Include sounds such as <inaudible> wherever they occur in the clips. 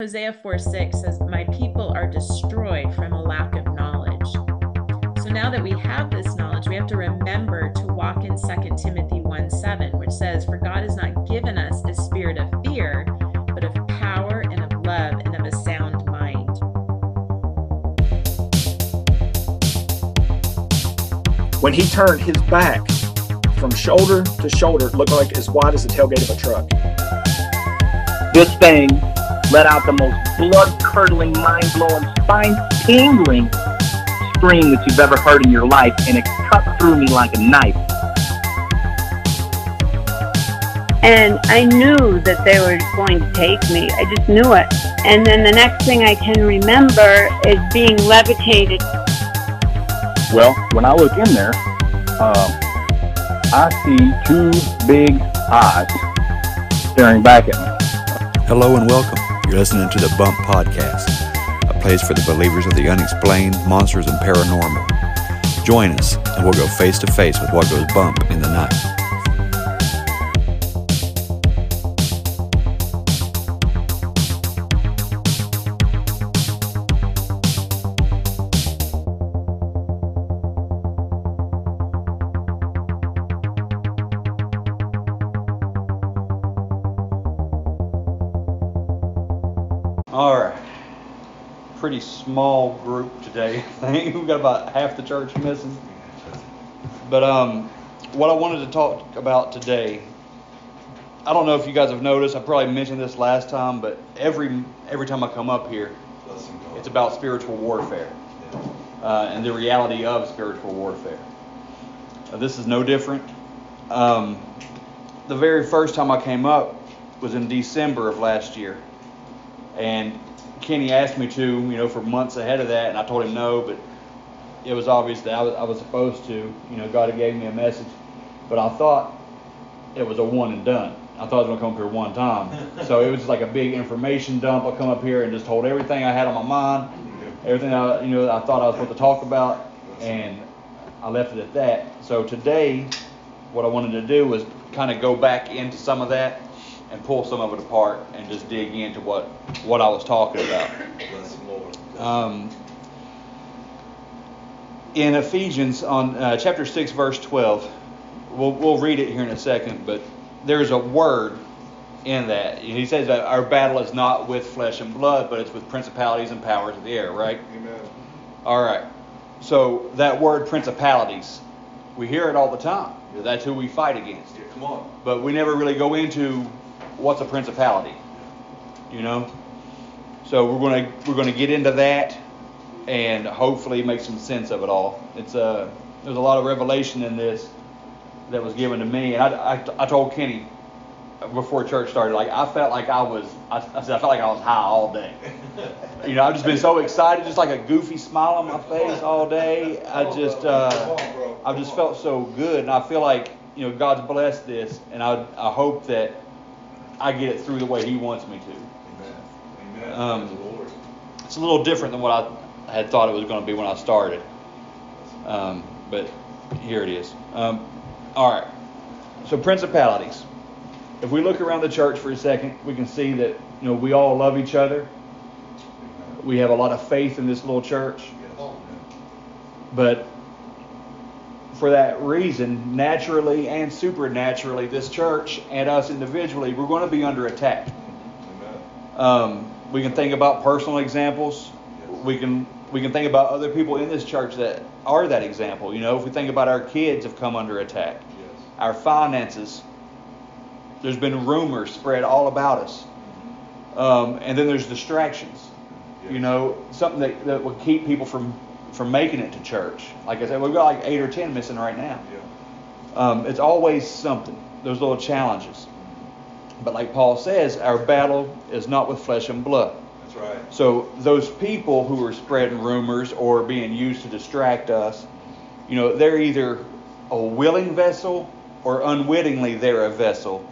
Hosea 4 6 says, My people are destroyed from a lack of knowledge. So now that we have this knowledge, we have to remember to walk in 2 Timothy 1 7, which says, For God has not given us a spirit of fear, but of power and of love and of a sound mind. When he turned his back from shoulder to shoulder, it looked like as wide as the tailgate of a truck. This thing let out the most blood curdling, mind blowing, spine tingling scream that you've ever heard in your life, and it cut through me like a knife. And I knew that they were going to take me. I just knew it. And then the next thing I can remember is being levitated. Well, when I look in there, uh, I see two big eyes staring back at me. Hello and welcome. Listening to the Bump Podcast, a place for the believers of the unexplained, monsters, and paranormal. Join us, and we'll go face to face with what goes bump in the night. Small group today. <laughs> I think we've got about half the church missing. But um, what I wanted to talk about today, I don't know if you guys have noticed. I probably mentioned this last time, but every every time I come up here, it's about spiritual warfare uh, and the reality of spiritual warfare. Uh, this is no different. Um, the very first time I came up was in December of last year. And Kenny asked me to, you know, for months ahead of that, and I told him no, but it was obvious that I was, I was supposed to. You know, God had gave me a message, but I thought it was a one and done. I thought I was going to come up here one time. <laughs> so it was just like a big information dump. I come up here and just told everything I had on my mind, everything I, you know, I thought I was supposed to talk about, and I left it at that. So today, what I wanted to do was kind of go back into some of that and pull some of it apart and just dig into what what I was talking about. Bless Um, in Ephesians, on uh, chapter six, verse twelve, we'll we'll read it here in a second, but there's a word in that. He says that our battle is not with flesh and blood, but it's with principalities and powers of the air, right? Amen. All right. So that word principalities, we hear it all the time. That's who we fight against. Yeah, come on. But we never really go into what's a principality. You know? So we're gonna we're gonna get into that and hopefully make some sense of it all. It's uh there's a lot of revelation in this that was given to me, and I, I, I told Kenny before church started, like I felt like I was I, I said I felt like I was high all day. You know, I've just been so excited, just like a goofy smile on my face all day. I just uh, I've just felt so good, and I feel like you know God's blessed this, and I I hope that I get it through the way He wants me to. Amen. Amen. Um, Lord. It's a little different than what I had thought it was going to be when I started, um, but here it is. Um, all right. So principalities. If we look around the church for a second, we can see that you know we all love each other. We have a lot of faith in this little church. But for that reason, naturally and supernaturally, this church and us individually, we're going to be under attack. Um, we can think about personal examples. We can we can think about other people in this church that are that example. You know, if we think about our kids have come under attack, Yes. our finances. There's been rumors spread all about us, um, and then there's distractions. You know, something that, that will keep people from from making it to church. Like I said, we've got like eight or ten missing right now. Yeah. Um, it's always something. Those little challenges. But like Paul says, our battle is not with flesh and blood. That's right. So those people who are spreading rumors or being used to distract us, you know, they're either a willing vessel or unwittingly they're a vessel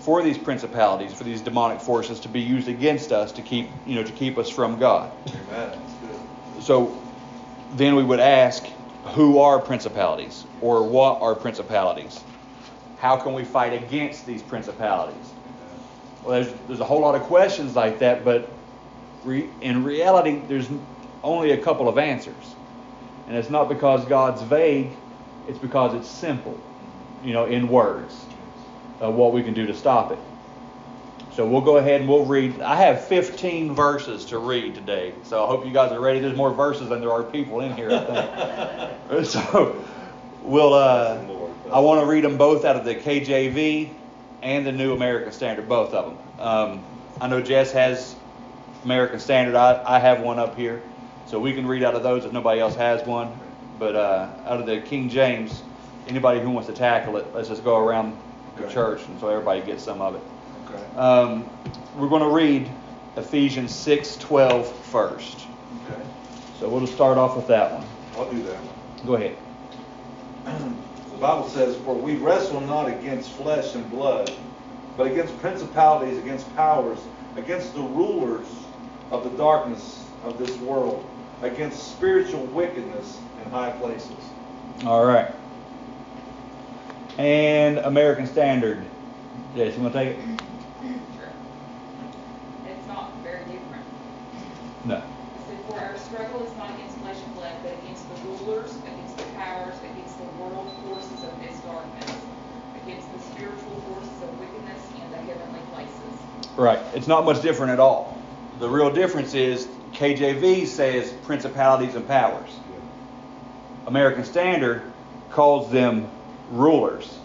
for these principalities, for these demonic forces to be used against us to keep, you know, to keep us from God. Amen. That's good. So then we would ask, who are principalities or what are principalities? How can we fight against these principalities? Well, there's, there's a whole lot of questions like that, but re- in reality, there's only a couple of answers. And it's not because God's vague, it's because it's simple, you know, in words, of what we can do to stop it. So we'll go ahead and we'll read. I have 15 verses to read today, so I hope you guys are ready. There's more verses than there are people in here, I think. <laughs> so we'll. Uh, I want to read them both out of the KJV and the New American Standard, both of them. Um, I know Jess has American Standard. I, I have one up here, so we can read out of those if nobody else has one. But uh, out of the King James, anybody who wants to tackle it, let's just go around the church, and so everybody gets some of it. Um, we're going to read Ephesians 6:12 first. Okay. So we'll just start off with that one. I'll do that one. Go ahead. <clears throat> The Bible says, For we wrestle not against flesh and blood, but against principalities, against powers, against the rulers of the darkness of this world, against spiritual wickedness in high places. All right. And American Standard. Jess, you want to take it? Sure. It's not very different. No. It said, For our struggle is not against flesh and blood, but against the rulers, against the powers, against the world forces of this darkness, against the spiritual forces of wickedness in the heavenly places. Right. It's not much different at all. The real difference is KJV says principalities and powers. American Standard calls them rulers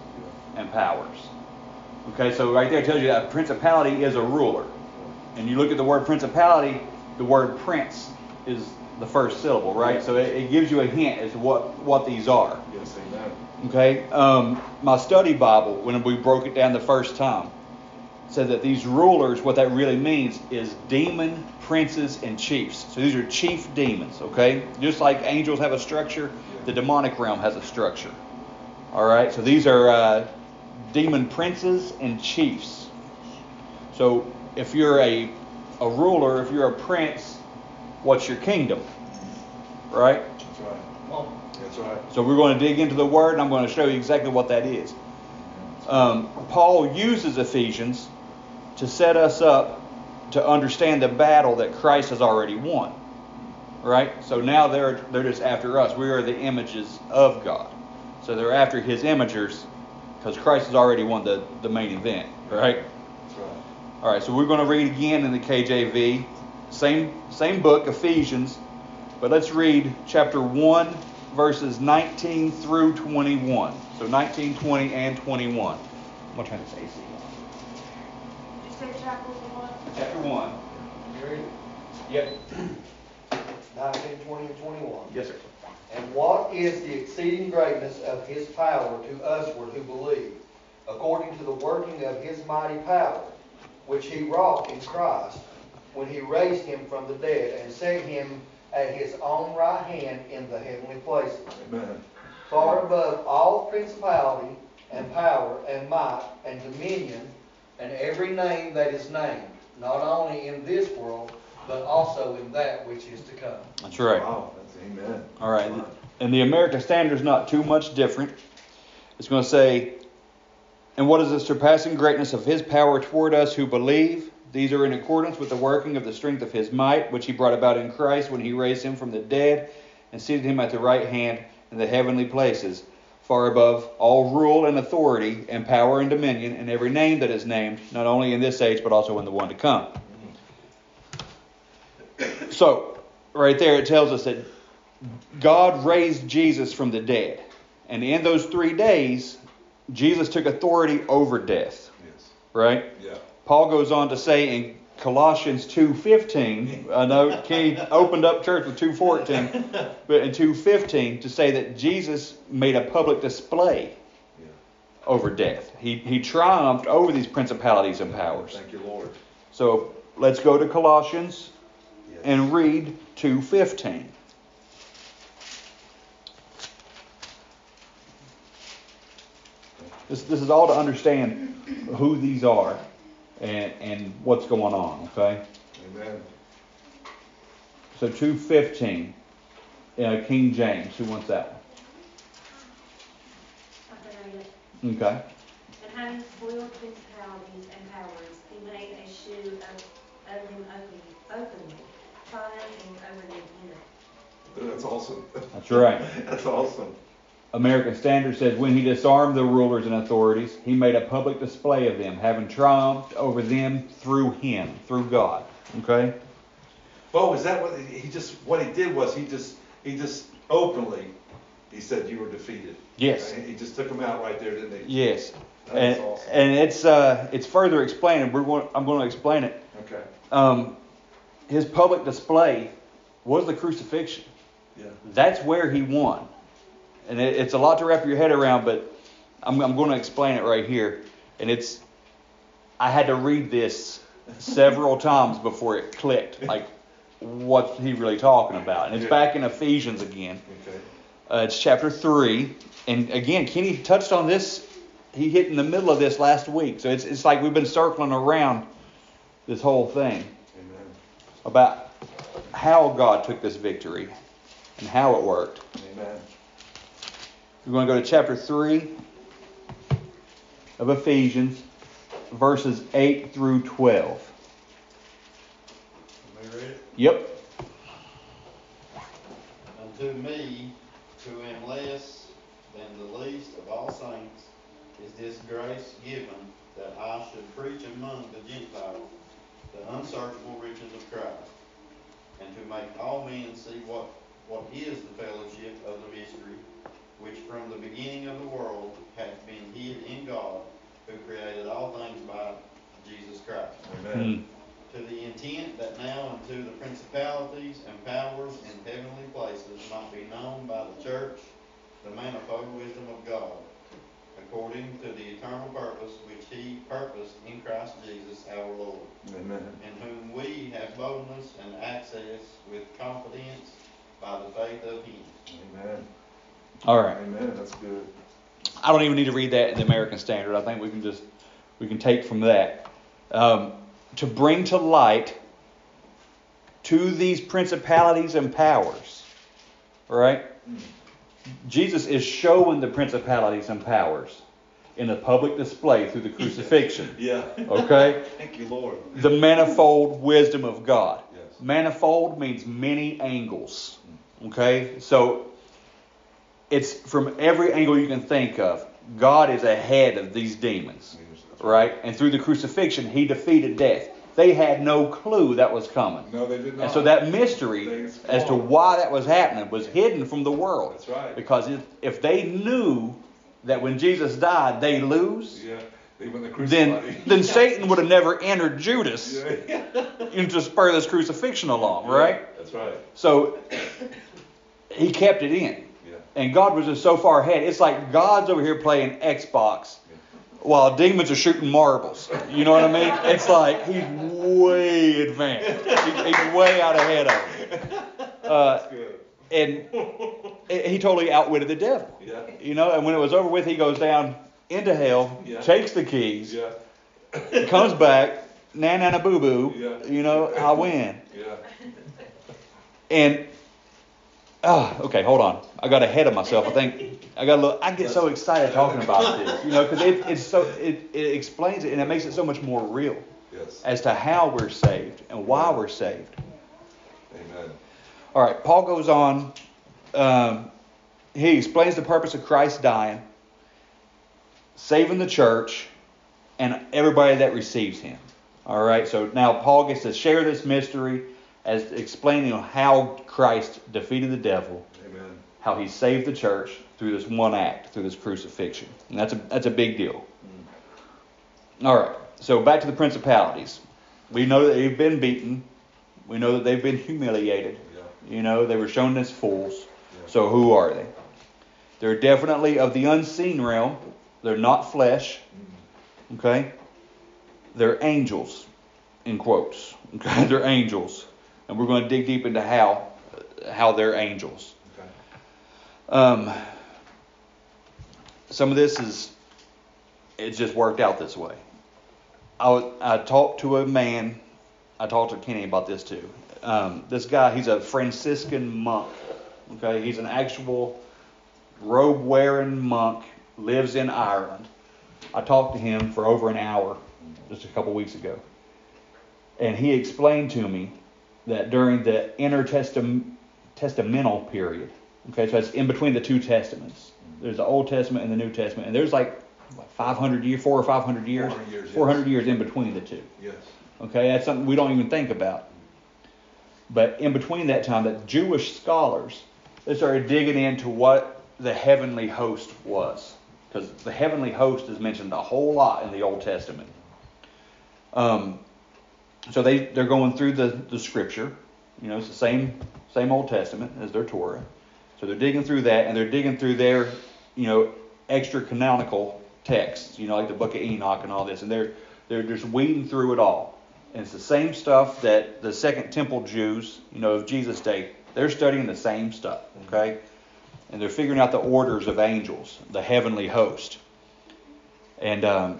and powers. Okay, so right there it tells you that a principality is a ruler. And you look at the word principality, the word prince is the first syllable, right? So it, it gives you a hint as to what, what these are. Yes, amen. Okay, um, my study Bible, when we broke it down the first time, said that these rulers, what that really means is demon princes and chiefs. So these are chief demons, okay? Just like angels have a structure, the demonic realm has a structure. All right, so these are uh, demon princes and chiefs. So if you're a, a ruler, if you're a prince, what's your kingdom? Right? That's right. That's right. So we're going to dig into the word, and I'm going to show you exactly what that is. Um, Paul uses Ephesians to set us up to understand the battle that Christ has already won. Right? So now they're they're just after us. We are the images of God. So they're after His imagers because Christ has already won the, the main event. Right? That's right. All right. So we're going to read again in the KJV, same same book, Ephesians, but let's read chapter one, verses 19 through 21. So 19, 20, and 21. I'm gonna turn this AC on. Did you say chapter one? Chapter one. You ready? Yep. <clears throat> 19, 20, and 21. Yes, sir. And what is the exceeding greatness of his power to usward who believe, according to the working of his mighty power, which he wrought in Christ, when he raised him from the dead, and set him at his own right hand in the heavenly places, Amen. far above all principality and power and might and dominion, and every name that is named, not only in this world, but also in that which is to come. That's right. Wow. That's amen. All right. And the American Standard is not too much different. It's going to say, and what is the surpassing greatness of his power toward us who believe? These are in accordance with the working of the strength of his might, which he brought about in Christ when he raised him from the dead and seated him at the right hand in the heavenly places, far above all rule and authority and power and dominion and every name that is named, not only in this age but also in the one to come. So, right there it tells us that God raised Jesus from the dead. And in those three days, Jesus took authority over death. Yes. Right? Yeah. Paul goes on to say in Colossians 2.15, I know Kenny opened up church with 2.14, but in 2.15 to say that Jesus made a public display Yeah. over death. He, he triumphed over these principalities and powers. Thank you, Lord. So let's go to Colossians Yes. and read 2.15. This, this is all to understand who these are and, and what's going on, okay? Amen. So 2.15, uh, King James, who wants that I can read it. one? Okay. And having spoiled principalities and powers, he made a shoe of, of them openly, openly, triumphing over the enemy. That's awesome. That's right. <laughs> That's awesome. American Standard says when he disarmed the rulers and authorities, he made a public display of them, having triumphed over them through him, through God. Okay? Oh, is that what he just what he did was he just he just openly he said you were defeated. Yes. He just took them out right there, didn't he? Yes. And, awesome. and it's uh, it's further explained, and we're going, I'm going to explain it. Okay. Um, his public display was the crucifixion. Yeah. That's where he won. And it, it's a lot to wrap your head around, but I'm, I'm going to explain it right here. And it's, I had to read this several <laughs> times before it clicked, like what he really talking about. And it's Yeah. back in Ephesians again. Okay. Uh, it's chapter 3. And again, Kenny touched on this. He hit in the middle of this last week. So it's, it's like we've been circling around this whole thing Amen. about how God took this victory and how it worked. Amen. We're going to go to chapter 3 of Ephesians, verses 8 through 12. Let me read it. Yep. Unto me, who am less than the least of all saints, is this grace given that I should preach among the Gentiles the unsearchable riches of Christ, and to make all men see what, what is the fellowship of the mystery, which from the beginning of the world hath been hid in God, who created all things by Jesus Christ. Amen. Hmm. To the intent that now unto the principalities and powers in heavenly places might be known by the church the manifold wisdom of God, according to the eternal purpose which he purposed in Christ Jesus our Lord, Amen. in whom we have boldness and access with confidence by the faith of him. Amen. All right. Amen. That's good. I don't even need to read that in the American Standard. I think we can just we can take from that um, to bring to light to these principalities and powers. All right. Jesus is showing the principalities and powers in a public display through the crucifixion. <laughs> Yeah. Okay? <laughs> Thank you, Lord. The manifold wisdom of God. Yes. Manifold means many angles. Okay? So it's from every angle you can think of. God is ahead of these demons. Right? And through the crucifixion, he defeated death. They had no clue that was coming. No, they did not. And so that mystery as to why that was happening was hidden from the world. That's right. Because if, if they knew that when Jesus died, they lose, Yeah. The then then <laughs> Satan would have never entered Judas Yeah. <laughs> into spur this crucifixion along, right? That's right. So he kept it in. And God was just so far ahead. It's like God's over here playing Xbox while demons are shooting marbles. You know what I mean? It's like he's way advanced. He's, he's way out ahead of him. <laughs> Uh, That's good. and he totally outwitted the devil. Yeah. You know, and when it was over with, he goes down into hell, Yeah. takes the keys, Yeah. <laughs> comes back, na na na boo boo. Yeah. You know, I win. Yeah. And ah, okay, hold on. I got ahead of myself. I think I got a little. I get so excited talking about <laughs> this, you know, because it, it's so it, it explains it and it makes it so much more real Yes. as to how we're saved and why we're saved. Amen. All right, Paul goes on. Um, he explains the purpose of Christ dying, saving the church, and everybody that receives him. All right, so now Paul gets to share this mystery as explaining how Christ defeated the devil, Amen. how he saved the church through this one act, through this crucifixion. And that's a that's a big deal. Mm. All right, so back to the principalities. We know that they've been beaten. We know that they've been <laughs> humiliated. Yeah. You know, they were shown as fools. So who are they? They're definitely of the unseen realm. They're not flesh. Mm. Okay? They're angels, in quotes. <laughs> Okay? They're angels. And we're going to dig deep into how how they're angels. Okay. Um, some of this is it just worked out this way. I, I talked to a man. I talked to Kenny about this too. Um, this guy, he's a Franciscan monk. Okay, he's an actual robe wearing monk. Lives in Ireland. I talked to him for over an hour just a couple weeks ago, and he explained to me that during the intertestamental period, okay, so it's in between the two testaments. There's the Old Testament and the New Testament, and there's like what, 500 years, four or 500 years, 400 years, yes. years in between the two. Yes. Okay, that's something we don't even think about. But in between that time, that Jewish scholars they started digging into what the heavenly host was, because the heavenly host is mentioned a whole lot in the Old Testament. Um, so they they're going through the the scripture, you know, it's the same same Old Testament as their Torah. So they're digging through that, and they're digging through their you know extra canonical texts, you know, like the Book of Enoch and all this, and they're they're just weeding through it all. And it's the same stuff that the Second Temple Jews, you know, of Jesus' day, they're studying the same stuff, okay? And they're figuring out the orders of angels, the heavenly host. And um,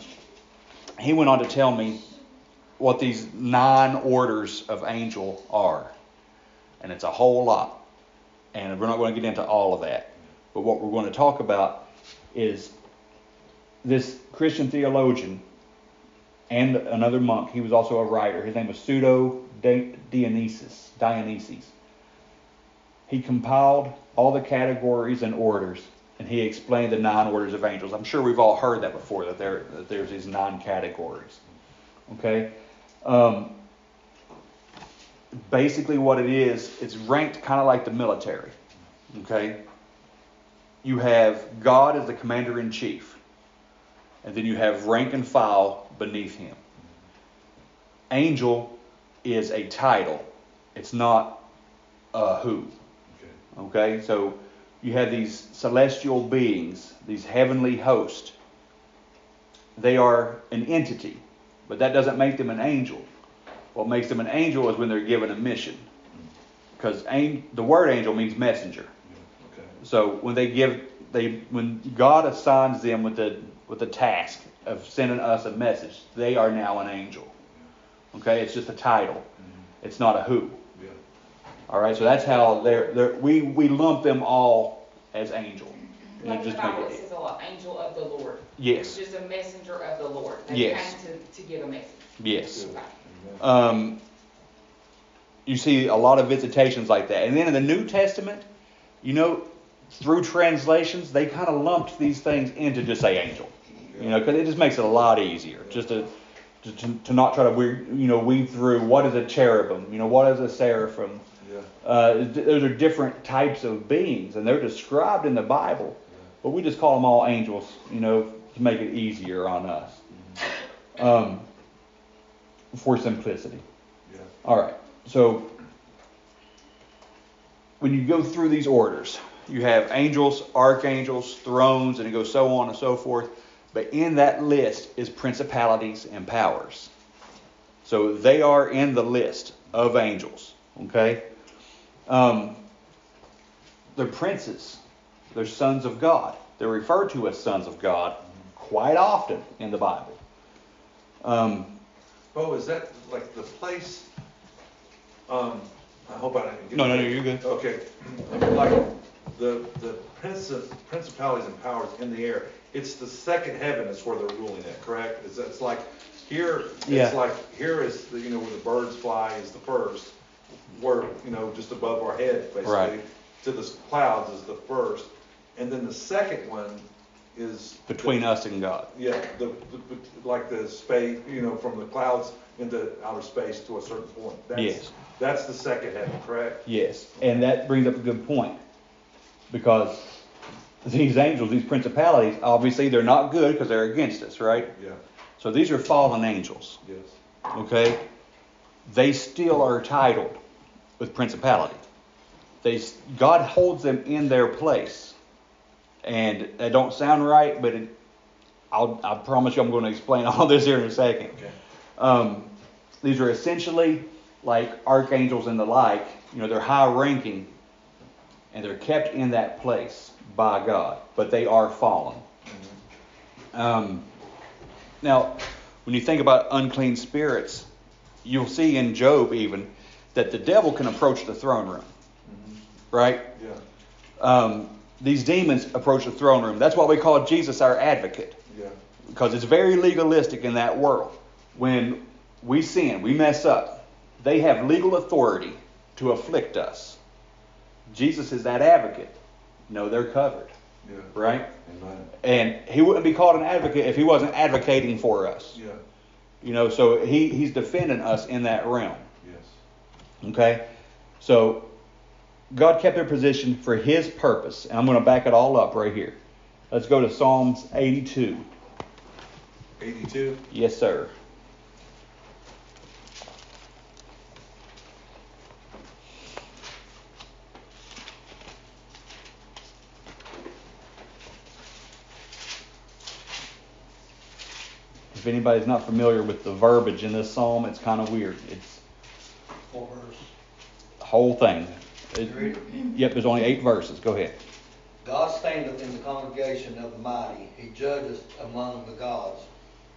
he went on to tell me what these nine orders of angel are. And it's a whole lot. And we're not going to get into all of that. But what we're going to talk about is this Christian theologian and another monk. He was also a writer. His name was Pseudo Dionysius. Dionysius. He compiled all the categories and orders, and he explained the nine orders of angels. I'm sure we've all heard that before, that, there, that there's these nine categories. Okay? Um, basically, what it is, it's ranked kind of like the military. Okay? You have God as the commander in chief, and then you have rank and file beneath him. Angel is a title, it's not a who. Okay, so you have these celestial beings, these heavenly hosts. They are an entity, but that doesn't make them an angel. What makes them an angel is when they're given a mission. Because the word angel means messenger. Okay. So when they give they when God assigns them with the with the task of sending us a message, they are now an angel. Okay, it's just a title. Mm-hmm. It's not a who. Yeah. All right, so that's how they're, they're we we lump them all as angel. And Like the just make Bible it- says a lot, angel of the Lord. Yes. Just a messenger of the Lord. They Yes. came to, to give a message. Yes. Okay. Um, you see a lot of visitations like that. And then in the New Testament, you know, through translations, they kind of lumped these things into just say angel. You know, because it just makes it a lot easier just to, to, to, to not try to weird, you know weave through what is a cherubim, you know, what is a seraphim. Yeah. Uh, those are different types of beings, and they're described in the Bible, but we just call them all angels, you know, to make it easier on us. Um, for simplicity. Yeah. All right. So when you go through these orders, you have angels, archangels, thrones, and it goes so on and so forth. But in that list is principalities and powers. So they are in the list of angels. Okay? Um, they're princes. They're sons of God. They're referred to as sons of God quite often in the Bible. Um, Oh, is that like the place? Um, I hope I didn't get. No, no, no, you're good. Okay, like the the princes, principalities and powers in the air. It's the second heaven is where they're ruling at, correct? That it's like here? Yeah. It's like here is the, you know where the birds fly is the first, where you know just above our head basically. Right. To the clouds is the first, and then the second one is between us and God. yeah, the, the, like the space, you know, from the clouds into outer space to a certain point. That's, Yes. That's the second heaven, correct? Yes, and that brings up a good point because these angels, these principalities, obviously they're not good because they're against us, right? Yeah. So these are fallen angels, Yes. okay? They still are titled with principality. They God holds them in their place, and that don't sound right, but it, I'll I promise you I'm going to explain <laughs> all this here in a second. Okay. Um, these are essentially like archangels and the like. You know, they're high ranking and they're kept in that place by God, but they are fallen. Um, now, when you think about unclean spirits, you'll see in Job even that the devil can approach the throne room, right? Yeah. Um, these demons approach the throne room. That's why we call Jesus our advocate Yeah. because it's very legalistic in that world. When we sin, we mess up, they have legal authority to afflict us. Jesus is that advocate. No, they're covered. Yeah. Right? Amen. And he wouldn't be called an advocate if he wasn't advocating for us. Yeah. You know, so he, he's defending us in that realm. Yes. Okay? So God kept their position for his purpose. And I'm going to back it all up right here. Let's go to Psalms 82. 82. Yes, sir. If anybody's not familiar with the verbiage in this psalm, it's kind of weird. It's Four verse. the whole thing. It- yep, there's only eight verses. Go ahead. God standeth in the congregation of the mighty, he judgeth among the gods.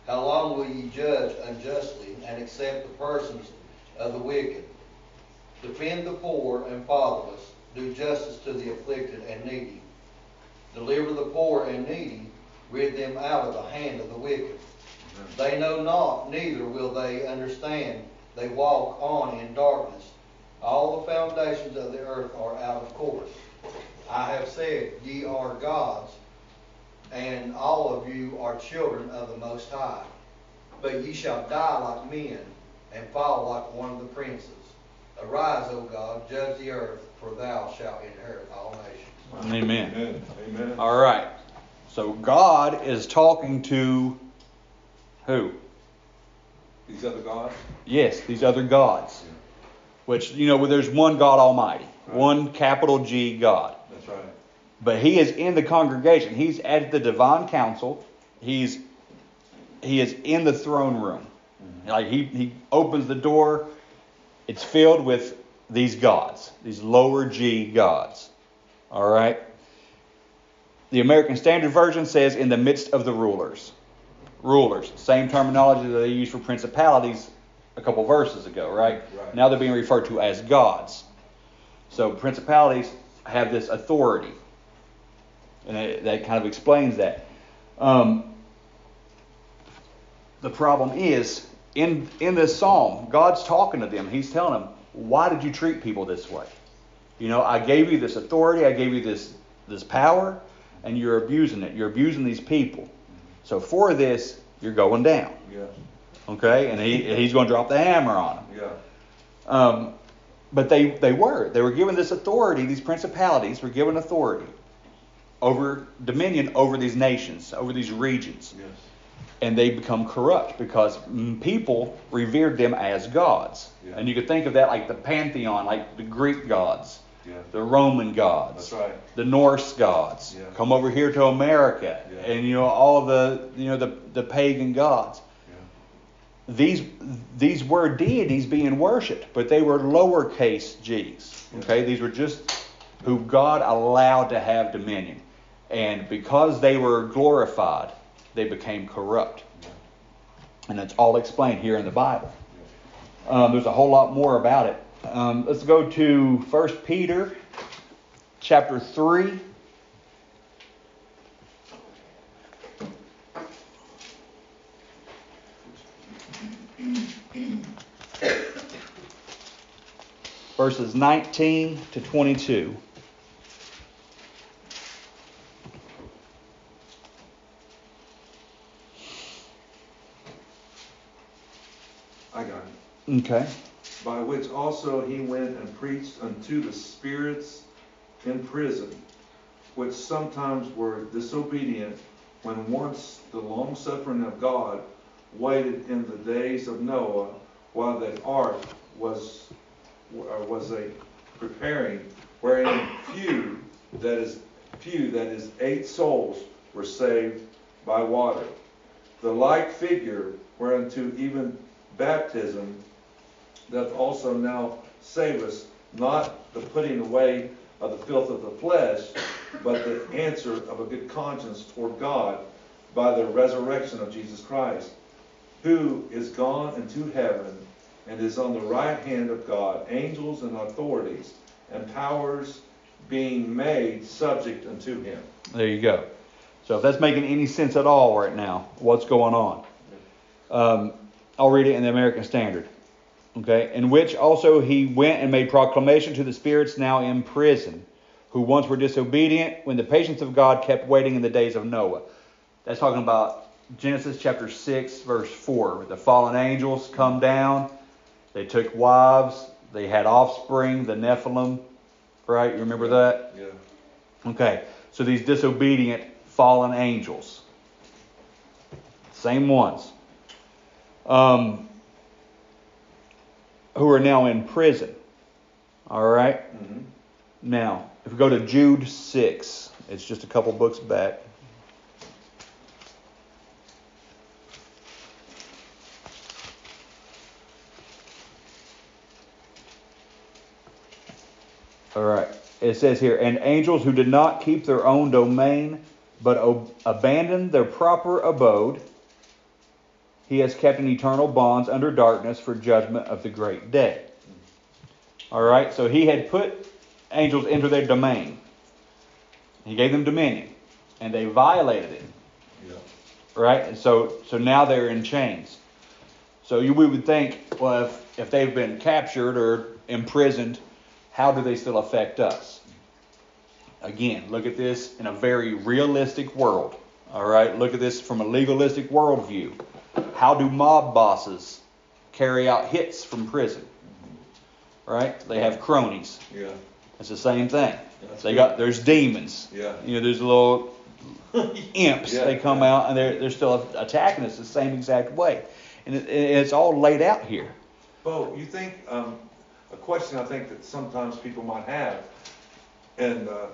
How long will ye judge unjustly and accept the persons of the wicked? Defend the poor and fatherless, do justice to the afflicted and needy. Deliver the poor and needy, rid them out of the hand of the wicked. They know not, neither will they understand. They walk on in darkness. All the foundations of the earth are out of course. I have said, ye are gods, and all of you are children of the Most High. But ye shall die like men, and fall like one of the princes. Arise, O God, judge the earth, for thou shalt inherit all nations. Amen. Amen. Amen. All right. So God is talking to who? These other gods? Yes, these other gods. Which, you know, there's one God Almighty, one capital G God. That's right. But he is in the congregation. He's at the divine council. He's he is in the throne room. Mm-hmm. Like he, he opens the door. It's filled with these gods, these lower G gods. All right. The American Standard Version says in the midst of the rulers. Rulers, same terminology that they use for principalities a couple verses ago, right? Right. Now they're being referred to as gods. So principalities have this authority, and it, that kind of explains that. Um, the problem is in in this psalm, God's talking to them. He's telling them, "Why did you treat people this way? You know, I gave you this authority, I gave you this this power, and you're abusing it. You're abusing these people. So for this, you're going down. Yeah. Okay, and he he's going to drop the hammer on them. Yeah. Um, but they, they were. They were given this authority, these principalities were given authority over dominion over these nations, over these regions. Yes. And they become corrupt because people revered them as gods. Yeah. And you could think of that like the pantheon, like the Greek gods, Yeah. the Roman gods, That's right. the Norse gods. Yeah. Come over here to America, and you know all the you know the the pagan gods. These these were deities being worshipped, but they were lowercase g's. Okay, these were just who God allowed to have dominion, and because they were glorified, they became corrupt, and that's all explained here in the Bible. Um, there's a whole lot more about it. Um, let's go to First Peter, chapter three. Verses 19 to 22. I got it. Okay. By which also he went and preached unto the spirits in prison, which sometimes were disobedient, when once the long suffering of God waited in the days of Noah, while the ark was uh, was a preparing, wherein few that is few that is eight souls were saved by water. The like figure whereunto even baptism doth also now save us, not the putting away of the filth of the flesh, but the answer of a good conscience toward God by the resurrection of Jesus Christ, who is gone into heaven and is on the right hand of God, angels and authorities and powers being made subject unto him. There you go. So if that's making any sense at all right now, what's going on? Um, I'll read it in the American Standard. Okay, in which also he went and made proclamation to the spirits now in prison, who once were disobedient when the patience of God kept waiting in the days of Noah. That's talking about Genesis chapter 6, verse 4. The fallen angels come down, they took wives, they had offspring, the Nephilim, right? You remember that? Yeah. Okay, so these disobedient fallen angels. Same ones. Um, who are now in prison. All right? Mm-hmm. Now, if we go to Jude 6, it's just a couple books back. All right. It says here, and angels who did not keep their own domain, but ob- abandoned their proper abode, he has kept in eternal bonds under darkness for judgment of the great day. All right. So he had put angels into their domain. He gave them dominion, and they violated it. Yeah. Right. And so, so now they're in chains. So you, we would think, well, if, if they've been captured or imprisoned, how do they still affect us? Again, look at this in a very realistic world. All right, look at this from a legalistic worldview. How do mob bosses carry out hits from prison? Right? They have cronies. Yeah. It's the same thing. That's They got there's demons. Yeah. You know, there's little <laughs> imps. Yeah, they come yeah. out and they're they're still attacking us the same exact way, and it, it's all laid out here. Bo, you think, um, a question I think that sometimes people might have, and, uh,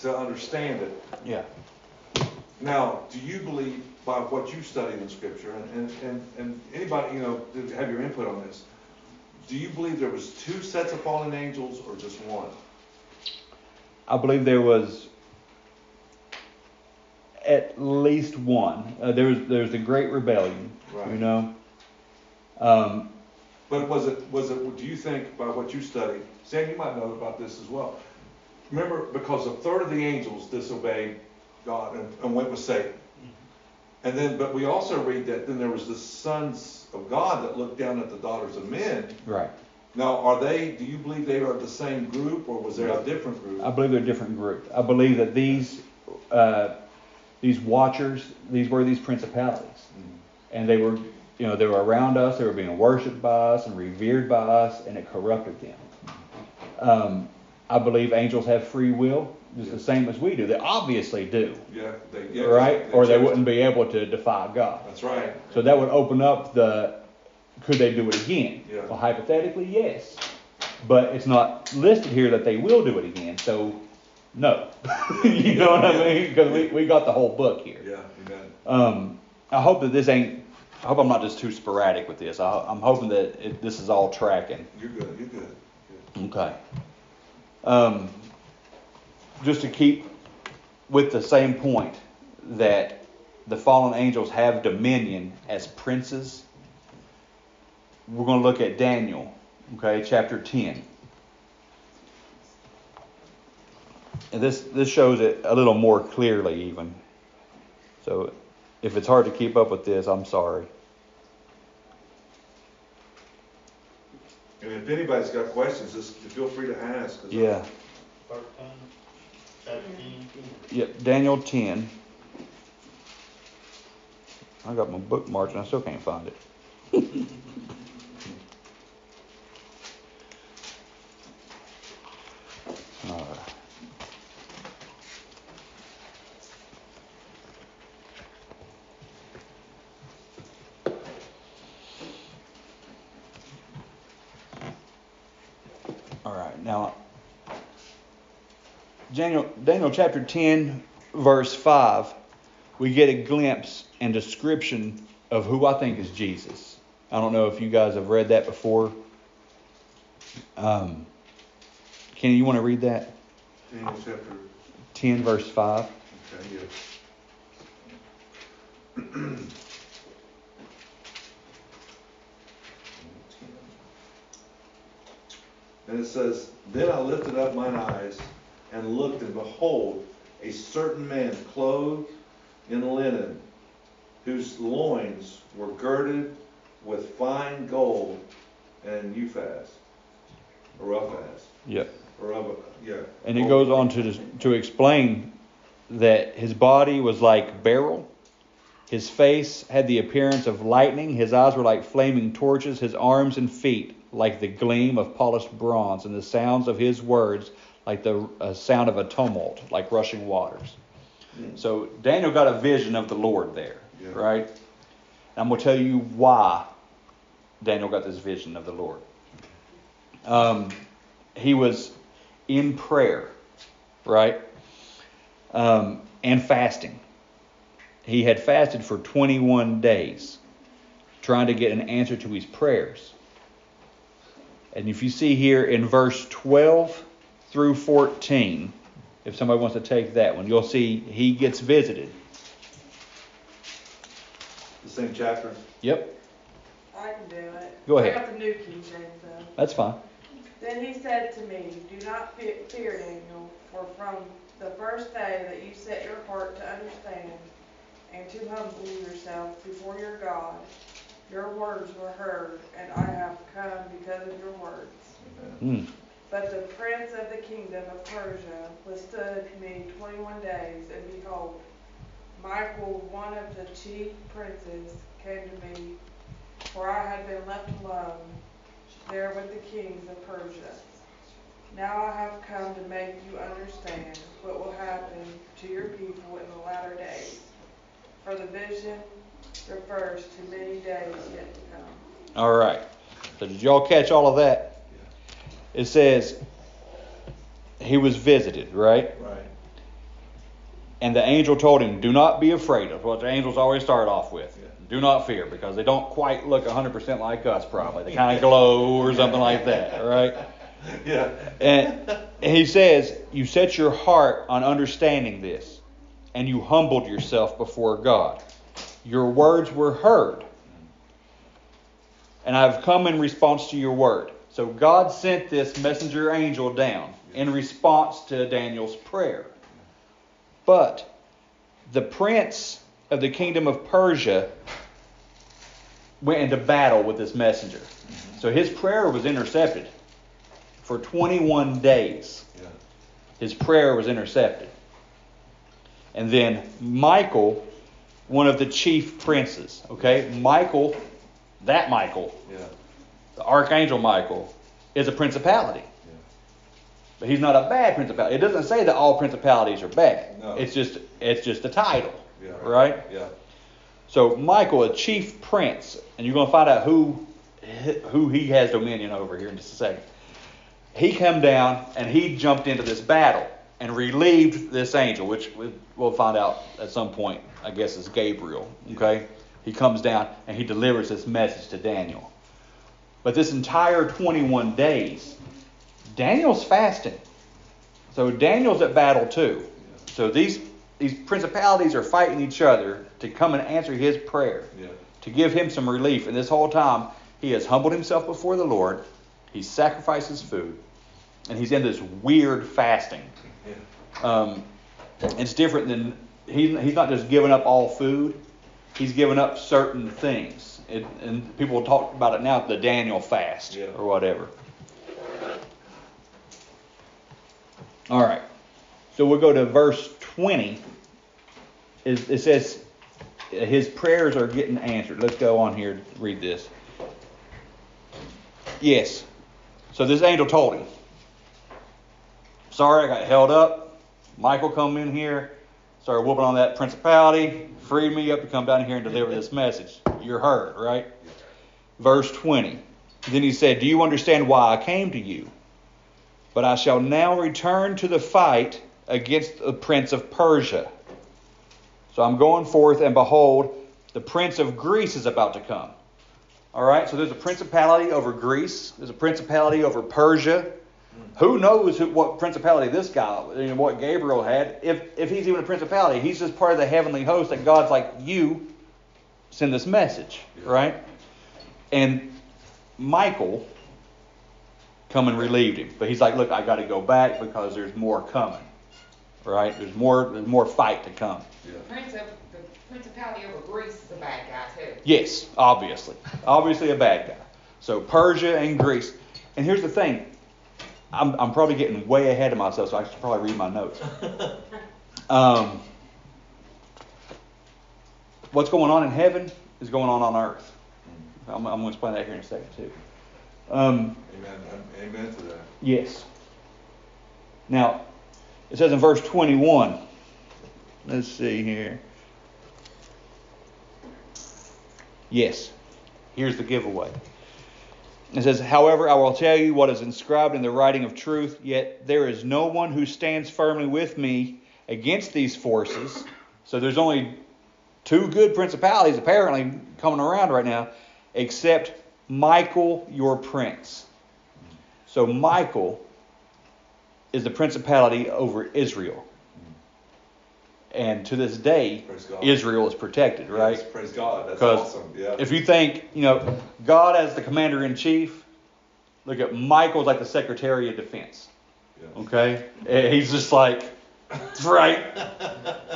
to understand it. Yeah. Now, do you believe by what you studied in scripture, and, and, and, and anybody, you know, have your input on this, do you believe there was two sets of fallen angels or just one? I believe there was at least one. Uh, there was there was the Great Rebellion. Right. You know. Um, But was it, was it, do you think by what you studied, Sam, you might know about this as well. Remember, because a third of the angels disobeyed God and, and went with Satan. And then, but we also read that then there was the sons of God that looked down at the daughters of men. right. Now, are they, do you believe they are the same group or was there a different group? I believe they're a different group. I believe that these uh, these watchers, these were these principalities, and they were, you know, they were around us. They were being worshipped by us and revered by us, and it corrupted them. Um, I believe angels have free will, just the same as we do. They obviously do, Yeah, they, yeah. right? Or they wouldn't be able to defy God. That's right. So that would open up the could they do it again? Yeah. Well, hypothetically, yes. But it's not listed here that they will do it again. So, no. <laughs> you know what I mean? Because we, we got the whole book here. Yeah, amen. Um, I hope that this ain't, I hope I'm not just too sporadic with this. I, I'm hoping that it, this is all tracking. You're good, you're good. good. Okay. Um, just to keep with the same point that the fallen angels have dominion as princes, we're going to look at Daniel, okay, chapter 10. And this, this shows it a little more clearly, even. So if it's hard to keep up with this, I'm sorry. And if anybody's got questions, just feel free to ask. Yeah. Thirteen, chapter. Yep, Daniel 10. I got my bookmarks and I still can't find it. <laughs> now Daniel, Daniel chapter 10, verse 5, we get a glimpse and description of who I think is Jesus. I don't know if you guys have read that before. Um, Kenny, you want to read that? Daniel chapter, 10, verse 5. okay, yeah. <clears throat> And it says, Then I lifted up mine eyes and looked, and behold, a certain man clothed in linen, whose loins were girded with fine gold, and fast, or a fast, Yep. or of yeah. And he goes on to to explain that his body was like beryl, his face had the appearance of lightning, his eyes were like flaming torches, his arms and feet like the gleam of polished bronze, and the sounds of his words like the uh, sound of a tumult, like rushing waters. So Daniel got a vision of the Lord there, Yeah. right? And I'm going to tell you why Daniel got this vision of the Lord. Um, he was in prayer, right? Um, and fasting. He had fasted for 21 days, trying to get an answer to his prayers. And if you see here in verse 12 through 14, if somebody wants to take that one, you'll see he gets visited. The same chapter? Yep, I can do it. Go ahead. I got the New King James though. that's fine. Then he said to me, Do not fear, Daniel, for from the first day that you set your heart to understand and to humble yourself before your God, your words were heard, and I have come because of your words. Hmm. But the prince of the kingdom of Persia withstood me twenty-one days, and behold, Michael, one of the chief princes, came to me, for I had been left alone there with the kings of Persia. Now I have come to make you understand what will happen to your people in the latter days. For the vision refers to many days yet to come. All right. So did y'all catch all of that? It says he was visited, right? Right. And the angel told him, "Do not be afraid." Of what the angels always start off with. Yeah. Do not fear, because they don't quite look 100% like us, probably. They kind of glow or something like that, <laughs> right? Yeah. And he says, You set your heart on understanding this, and you humbled yourself before God. Your words were heard, and I've come in response to your word. So God sent this messenger angel down in response to Daniel's prayer. But the prince of the kingdom of Persia went into battle with this messenger. So his prayer was intercepted for 21 days. Yeah. His prayer was intercepted. And then Michael, one of the chief princes, okay? Michael, that Michael, Yeah. the archangel Michael, is a principality. Yeah. But he's not a bad principality. It doesn't say that all principalities are bad. No. It's just it's just a title. Yeah. Right? Yeah. So Michael, a chief prince, and you're going to find out who who he has dominion over here in just a second. He come down and he jumped into this battle and relieved this angel, which we'll find out at some point. I guess is Gabriel. Okay, he comes down and he delivers this message to Daniel. But this entire 21 days, Daniel's fasting. So Daniel's at battle too. So these these principalities are fighting each other to come and answer his prayer, Yeah. to give him some relief. And this whole time, he has humbled himself before the Lord. He sacrifices food, and he's in this weird fasting. Yeah. Um, it's different than he, he's not just giving up all food; he's giving up certain things. It, and people talk about it now, the Daniel fast Yeah. or whatever. All right. So we'll go to verse 20. It, it says his prayers are getting answered. Let's go on here and read this. Yes. So this angel told him, Sorry, I got held up. Michael come in here, started whooping on that principality, freed me up to come down here and deliver this message. You're heard, right? Verse 20. Then he said, Do you understand why I came to you? But I shall now return to the fight against the prince of Persia. So I'm going forth, and behold, the prince of Greece is about to come. All right, so there's a principality over Greece, there's a principality over Persia. Who knows who, what principality this guy, you know, what Gabriel had? If if he's even a principality, he's just part of the heavenly host that God's like, you send this message, right? And Michael come and relieved him, but he's like, look, I got to go back because there's more coming, right? There's more there's more fight to come. Prince of, the principality over Greece is a bad guy too. Yes, obviously, obviously a bad guy. So Persia and Greece. And here's the thing. I'm, I'm probably getting way ahead of myself, so I should probably read my notes. <laughs> Um, what's going on in heaven is going on on earth. I'm, I'm going to explain that here in a second, too. Um, Amen. Amen to that. Yes. Now, it says in verse 21. Let's see here. Yes. Here's the giveaway. It says, However, I will tell you what is inscribed in the writing of truth, yet there is no one who stands firmly with me against these forces. So there's only two good principalities apparently coming around right now, except Michael, your prince. So Michael is the principality over Israel. And to this day, Israel is protected, right? Yes, praise God. That's awesome. Yeah. if you think, you know, God as the commander in chief, look at Michael's like the secretary of defense. Yeah. Okay? Eh, He's just like, right,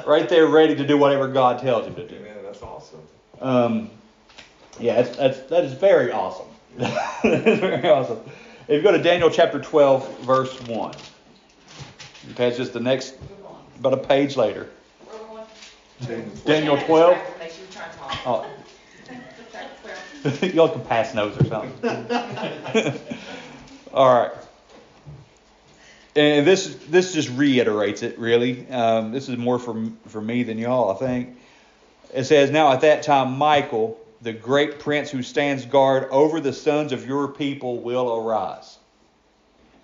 right there ready to do whatever God tells him to do. Amen. That's awesome. Um, yeah, that's, that's, that is very awesome. that is <laughs> very awesome. If you go to Daniel chapter 12, verse 1, okay, it's just the next, about a page later. Where we going? Daniel 12. distracted me. She was trying to talk. Oh, <laughs> y'all can pass notes or something. <laughs> All right. And this this just reiterates it really. Um, this is more for for me than y'all, I think. It says, "Now at that time, Michael, the great prince who stands guard over the sons of your people, will arise."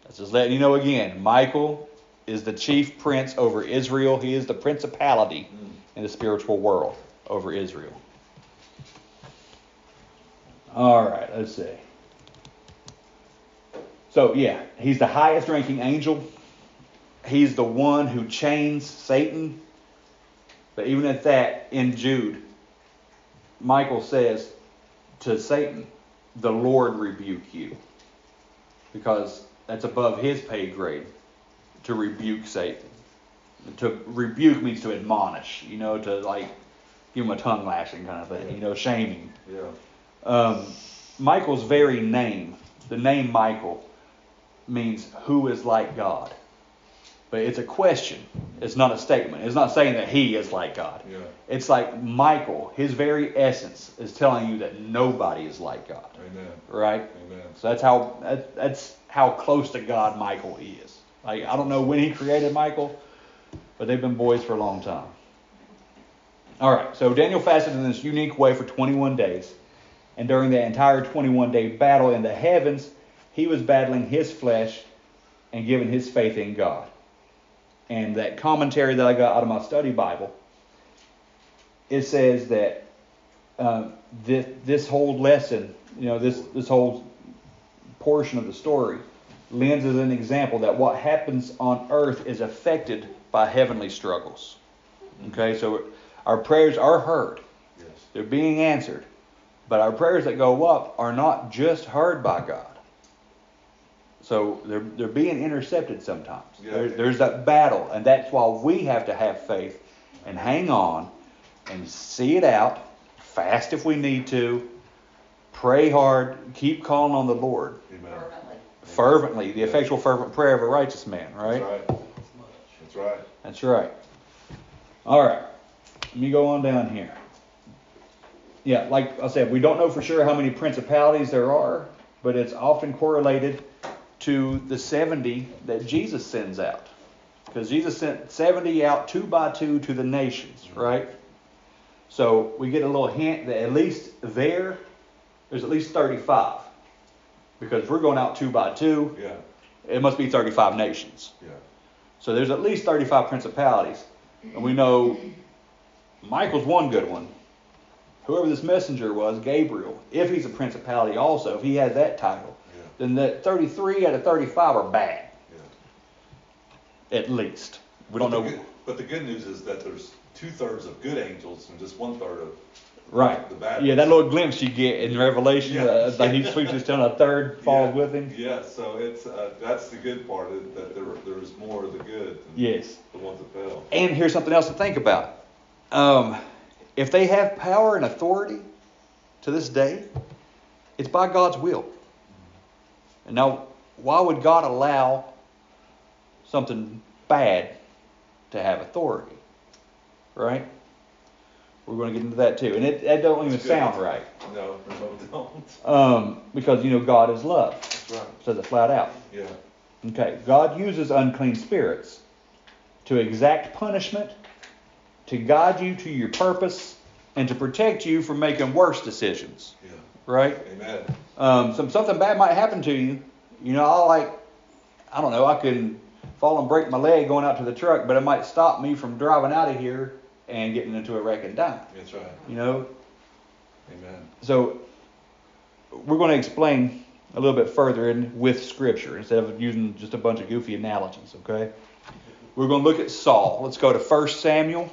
That's just letting you know again. Michael is the chief prince over Israel. He is the principality in the spiritual world over Israel. All right, let's see. So, yeah, he's the highest ranking angel. He's the one who chains Satan. But even at that, in Jude, Michael says to Satan, The Lord rebuke you. Because that's above his pay grade to rebuke Satan. To rebuke means to admonish, you know, to like give him a tongue lashing kind of thing, you know, shaming. Yeah. Um, Michael's very name, the name Michael, means who is like God. But it's a question. It's not a statement. It's not saying that he is like God. Yeah. It's like Michael, his very essence is telling you that nobody is like God. Amen. Right? Amen. So that's how that, that's how close to God Michael is. Like I don't know when he created Michael, but they've been boys for a long time. All right, so Daniel fasted in this unique way for 21 days, and during the entire 21 day battle in the heavens, he was battling his flesh and giving his faith in God. And that commentary that I got out of my study Bible, it says that uh, this, this whole lesson, you know, this this whole portion of the story lends as an example that what happens on earth is affected by heavenly struggles. Okay, so our prayers are heard, Yes. they're being answered, but our prayers that go up are not just heard by God. So they're, they're being intercepted sometimes. Yeah. There, there's that battle, and that's why we have to have faith and hang on and see it out, fast if we need to, pray hard, keep calling on the Lord Amen. Fervently. fervently, the effectual fervent prayer of a righteous man, right? That's right. That's right. That's right. All right. Let me go on down here. Yeah, like I said, we don't know for sure how many principalities there are, but it's often correlated to the 70 that Jesus sends out. Because Jesus sent 70 out two by two to the nations, right? So we get a little hint that at least there, there's at least 35. Because if we're going out two by two, Yeah. it must be 35 nations. Yeah. So there's at least 35 principalities. And we know Michael's one good one. Whoever this messenger was, Gabriel, if he's a principality also, if he has that title, Yeah. then that 33 out of 35 are bad, Yeah. at least. We don't know. good- But the good news is that there's two thirds of good angels and just one third of Right. the bad Yeah, that little glimpse you get in Revelation, Yeah. uh, like he sweeps his and a third <laughs> falls Yeah. with him. Yeah, so it's uh, that's the good part that there there's more of the good than Yes. the ones that fell. And here's something else to think about. Um, if they have power and authority to this day, It's by God's will. And now, why would God allow something bad to have authority? Right? We're going to get into that too. And it, that don't even sound right. No, no, don't. Um, because, you know, God is love. That's right. Says it flat out. Yeah. Okay. God uses unclean spirits to exact punishment, to guide you to your purpose, and to protect you from making worse decisions. Yeah. Right? Amen. Um, some something bad might happen to you. You know, I like, I don't know, I could fall and break my leg going out to the truck, but it might stop me from driving out of here and getting into a wreck and dying. That's right. You know, Amen. so we're going to explain a little bit further in with scripture instead of using just a bunch of goofy analogies. Okay, we're going to look at Saul. Let's go to 1 Samuel.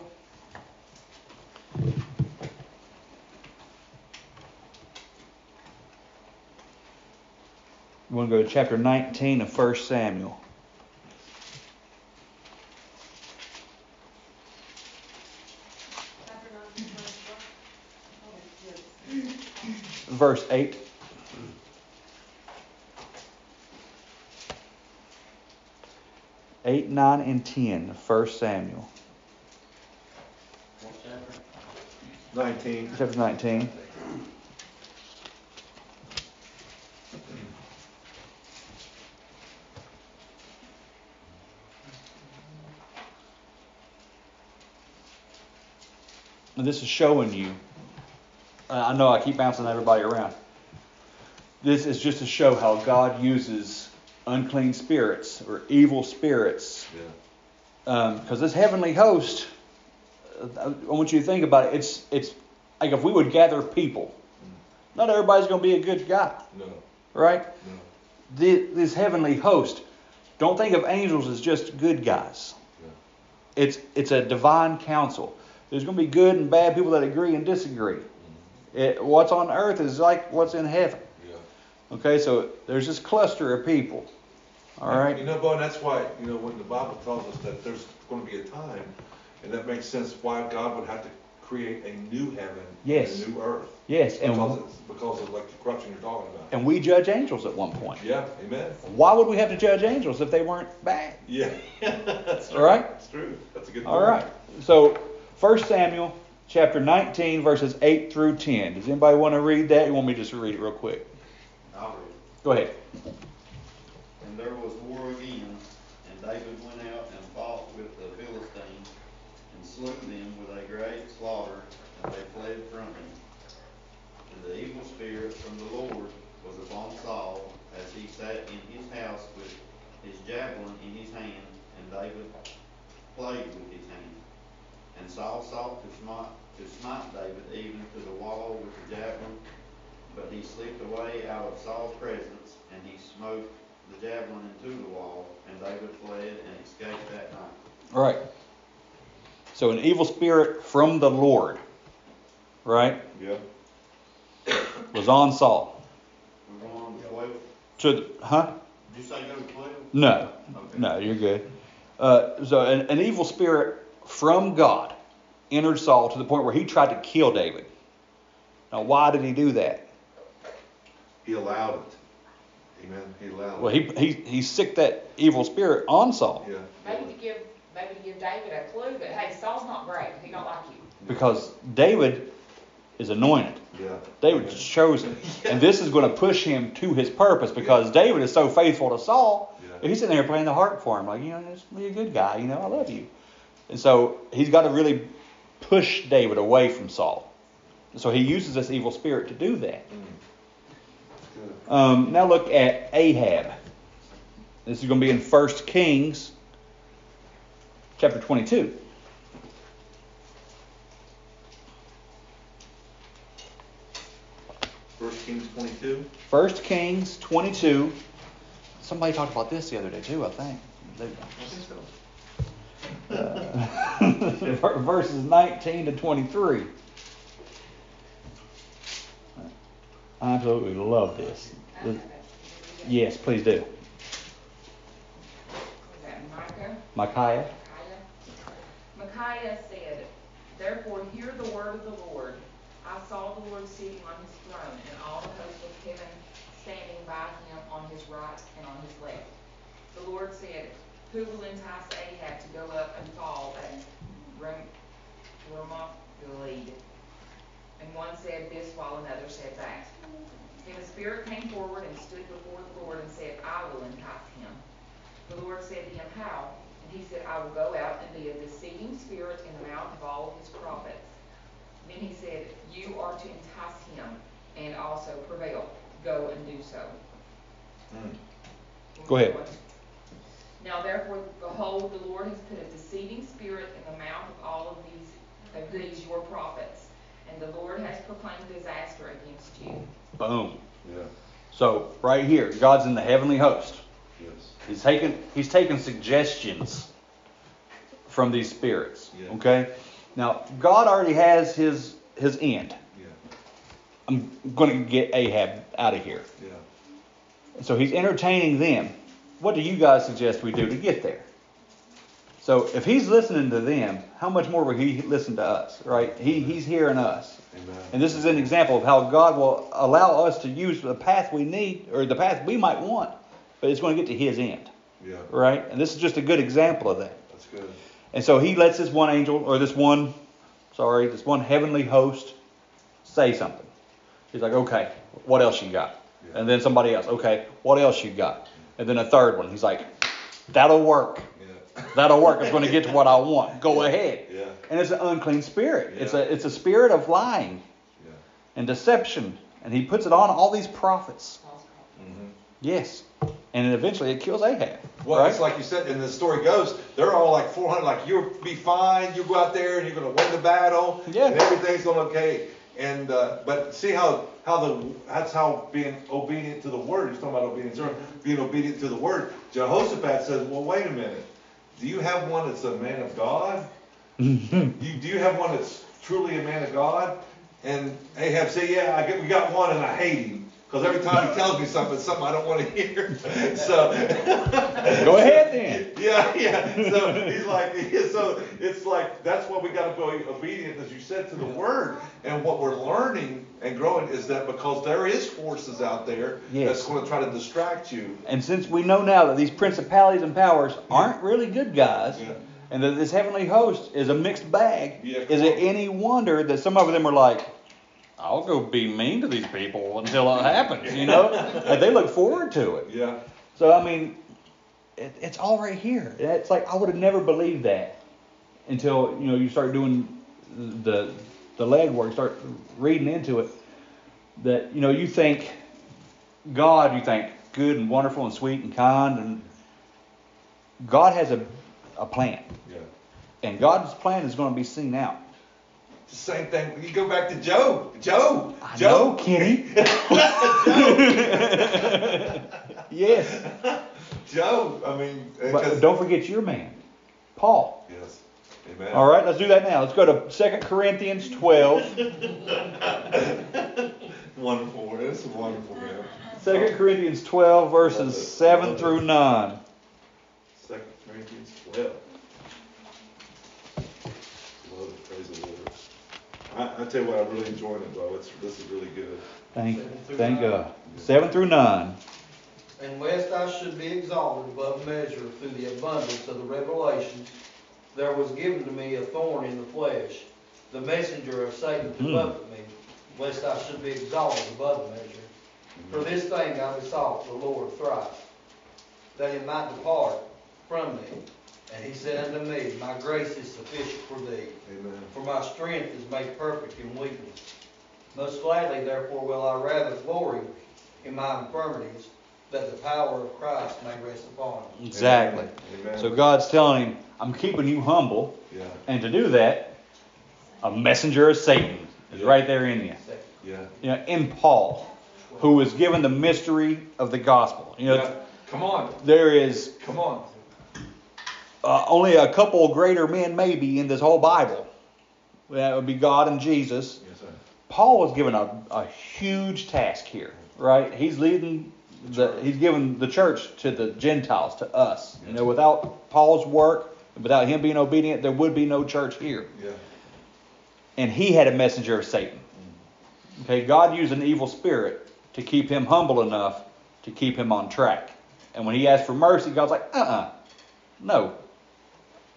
We're going to go to chapter 19 of 1 Samuel. Verse 8. Eight, nine, and ten. First Samuel? Nineteen. chapter nineteen. And this is showing you. Uh, I know I keep bouncing everybody around. This is just to show how God uses unclean spirits or evil spirits Yeah. because this heavenly host, I want you to think about it. It's it's like if we would gather people, not everybody's going to be a good guy, No. right? No. This, this heavenly host, don't think of angels as just good guys. Yeah. It's it's a divine council. There's going to be good and bad people that agree and disagree. It, what's on earth is like what's in heaven. Yeah. Okay, so there's this cluster of people. All You right. know, Bo, and that's why, you know, when the Bible tells us that there's going to be a time, and that makes sense why God would have to create a new heaven Yes. and a new earth. Yes, and Because, it's, because of like the corruption you're talking about. and we judge angels at one point. Yeah, amen. Why would we have to judge angels if they weren't bad? Yeah. <laughs> that's All right. That's true. That's a good All point. right. So, 1 Samuel chapter 19, verses 8 through 10. Does anybody want to read that? You want me to just read it real quick? I'll read it. Go ahead. And there was war again, and David went out and fought with the Philistines, and slew them with a great slaughter, and they fled from him. And the evil spirit from the Lord was upon Saul, as he sat in his house with his javelin in his hand, and David played with his hand. And Saul sought to smite, to smite David even to the wall with the javelin, but he slipped away out of Saul's presence, and he smote the javelin into the wall, and David fled and escaped that night. All right. So, an evil spirit from the Lord, right, Yeah. was on Saul. We're going on to twelve. To the, huh? Did you say go to twelve? No. Okay. No, you're good. Uh, so, an, an evil spirit from God entered Saul to the point where he tried to kill David. Now, why did he do that? He allowed it. Amen. He allowed it. Well, he, he, he sicked that evil spirit on Saul. Yeah. Maybe to give, maybe to give David a clue that, hey, Saul's not great, he don't like you. Because David is anointed. Yeah. David is chosen. <laughs> And this is going to push him to his purpose because David is so faithful to Saul. Yeah. He's sitting there playing the harp for him, like, you know, just be a good guy, you know, I love you. And so he's got to really push David away from Saul. So he uses this evil spirit to do that. Um, now look at Ahab. This is going to be in 1 Kings chapter 22. First Kings 22. 1 Kings 22. Somebody talked about this the other day too, I think. I think so. Uh, <laughs> verses 19 to 23. I absolutely love this. Yes, please do. Micah? Micaiah. Micaiah said, Therefore hear the word of the Lord. I saw the Lord sitting on his throne, and all the hosts of heaven standing by him on his right and on his left. The Lord said, Who will entice Ahab to go up and fall at Ram- Ramoth Gilead? And one said this, while another said that. And the Spirit came forward and stood before the Lord and said, I will entice him. The Lord said to him, How? And he said, I will go out and be a deceiving spirit in the mouth of all his prophets. Then he said, You are to entice him and also prevail. Go and do so. Hmm. Go ahead. Now therefore, behold, the Lord has put a deceiving spirit in the mouth of all of these, of these your prophets, and the Lord has proclaimed disaster against you. Boom. Yeah. So right here, God's in the heavenly host. Yes. He's taking he's taking suggestions from these spirits. Yeah. Okay? Now, God already has his his end. Yeah. I'm going to get Ahab out of here. Yeah. So he's entertaining them. What do you guys suggest we do to get there? So if he's listening to them, how much more will he listen to us, right? He, he's hearing us. Amen. And this is an example of how God will allow us to use the path we need, or the path we might want, but it's going to get to his end, Yeah. right? And this is just a good example of that. That's good. And so he lets this one angel, or this one, sorry, this one heavenly host say something. He's like, okay, what else you got? Yeah. And then somebody else, okay, what else you got? And then a third one, he's like, that'll work. Yeah. That'll work. It's going to get to what I want. Go ahead. Yeah. And it's an unclean spirit. It's a it's a spirit of lying Yeah. and deception. And he puts it on all these prophets. Mm-hmm. Yes. And eventually it kills Ahab. Well, right? it's like you said, and the story goes, they're all like 400, like you'll be fine, you go out there and you're going to win the battle, Yeah. and everything's going to okay. And uh, but see how how the that's how being obedient to the word. He's talking about obedience, being obedient to the word. Jehoshaphat says, well, wait a minute. Do you have one that's a man of God? <laughs> you, do you have one that's truly a man of God? And Ahab said, yeah, I get, we got one, and I hate him. Because every time he tells me something, it's something I don't want to hear. <laughs> so Go ahead then. <laughs> yeah, yeah. So he's like, <laughs> so it's like that's why we got to be obedient, as you said, to the word. And what we're learning and growing is that because there is forces out there Yes. that's going to try to distract you. And since we know now that these principalities and powers aren't really good guys, Yeah. and that this heavenly host is a mixed bag, Yeah, is come it any wonder that some of them are like, I'll go be mean to these people until it happens, you know? <laughs> and they look forward to it. Yeah. So, I mean, it, it's all right here. It's like I would have never believed that until, you know, you start doing the, the legwork, start reading into it. That, you know, you think God, you think good and wonderful and sweet and kind, and God has a, a plan. Yeah. And God's plan is going to be seen out. The same thing. You go back to Joe. Joe. I Job. know, Kenny. <laughs> yes. Joe. I mean, But don't forget your man, Paul. yes. Amen. All right, let's do that now. Let's go to 2 Corinthians 12. Wonderful. This is wonderful, man. 2 Corinthians 12, verses 7 through 9. Second Corinthians 12. Love it, praise the Lord. I, I tell you what, I really enjoyed it, though. It's this is really good. Thank, thank God. 7 through 9. And lest I should be exalted above measure through the abundance of the revelations, there was given to me a thorn in the flesh, the messenger of Satan to Hmm. buffet me, lest I should be exalted above measure. For this thing I besought the Lord thrice, that it might depart from me. And he said unto me, My grace is sufficient for thee, Amen. for my strength is made perfect in weakness. Most gladly, therefore, will I rather glory in my infirmities, that the power of Christ may rest upon me. Exactly. Amen. So God's telling him, I'm keeping you humble. Yeah. And to do that, a messenger of Satan is right there in you. Yeah. You know, in Paul, who was given the mystery of the gospel. You know, yeah. Come on. there is Come on. Uh, only a couple greater men maybe in this whole Bible. That would be God and Jesus. Yes, sir. Paul was given a, a huge task here, right? He's leading the he's given the church to the Gentiles, to us. You know, without Paul's work, without him being obedient, there would be no church here. Yeah. And he had a messenger of Satan. Okay, God used an evil spirit to keep him humble enough to keep him on track. And when he asked for mercy, God's like, uh uh no.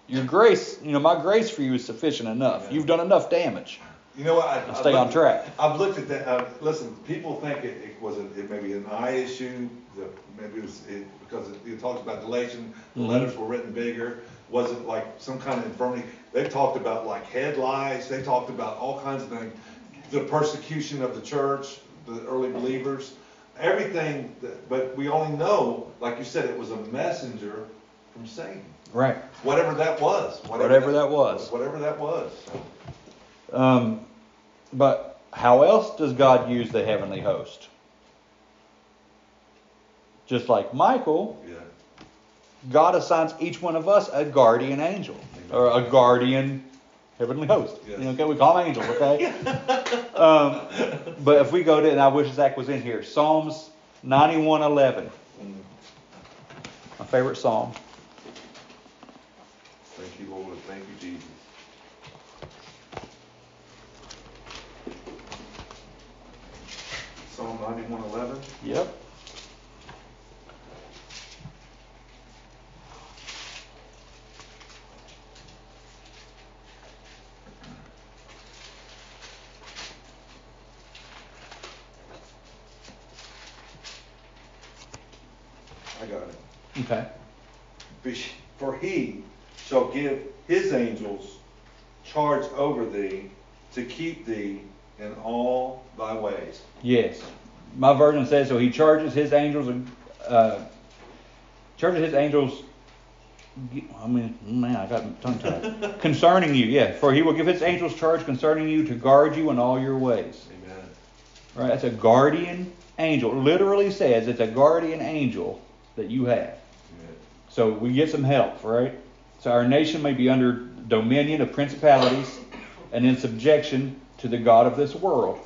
Your grace, you know, my grace for you is sufficient enough. You've done enough damage. You know what? I, I stay on track. I've looked at that. Uh, listen, people think it, it was a, it maybe an eye issue. The, maybe it was it, because it, it talks about Galatians. The Mhm. letters were written bigger. Was it like some kind of infirmity? They talked about like head lice. They talked about all kinds of things. The persecution of the church, the early believers, everything. That, but we only know, like you said, it was a messenger from Satan. Right. Whatever that was. Whatever that was. Whatever that was. Um, but how else does God use the heavenly host? Just like Michael, Yeah. God assigns each one of us a guardian angel or a guardian heavenly host. Yes. You know, okay, we call them angels, okay? <laughs> um, but if we go to, and I wish Zach was in here, Psalms 91:11, my favorite psalm. Thank you, Lord. Thank you, Jesus. Psalm ninety-one eleven. Yep. I got it. Okay. For he shall give his angels charge over thee to keep thee in all thy ways. Yes. My version says so. He charges his angels, uh, charges his angels. I mean, man, I got tongue tied. <laughs> concerning you, yeah. For he will give his angels charge concerning you to guard you in all your ways. Amen. Right? That's a guardian angel. It literally says it's a guardian angel that you have. Amen. So we get some help, right? So our nation may be under dominion of principalities and in subjection to the God of this world.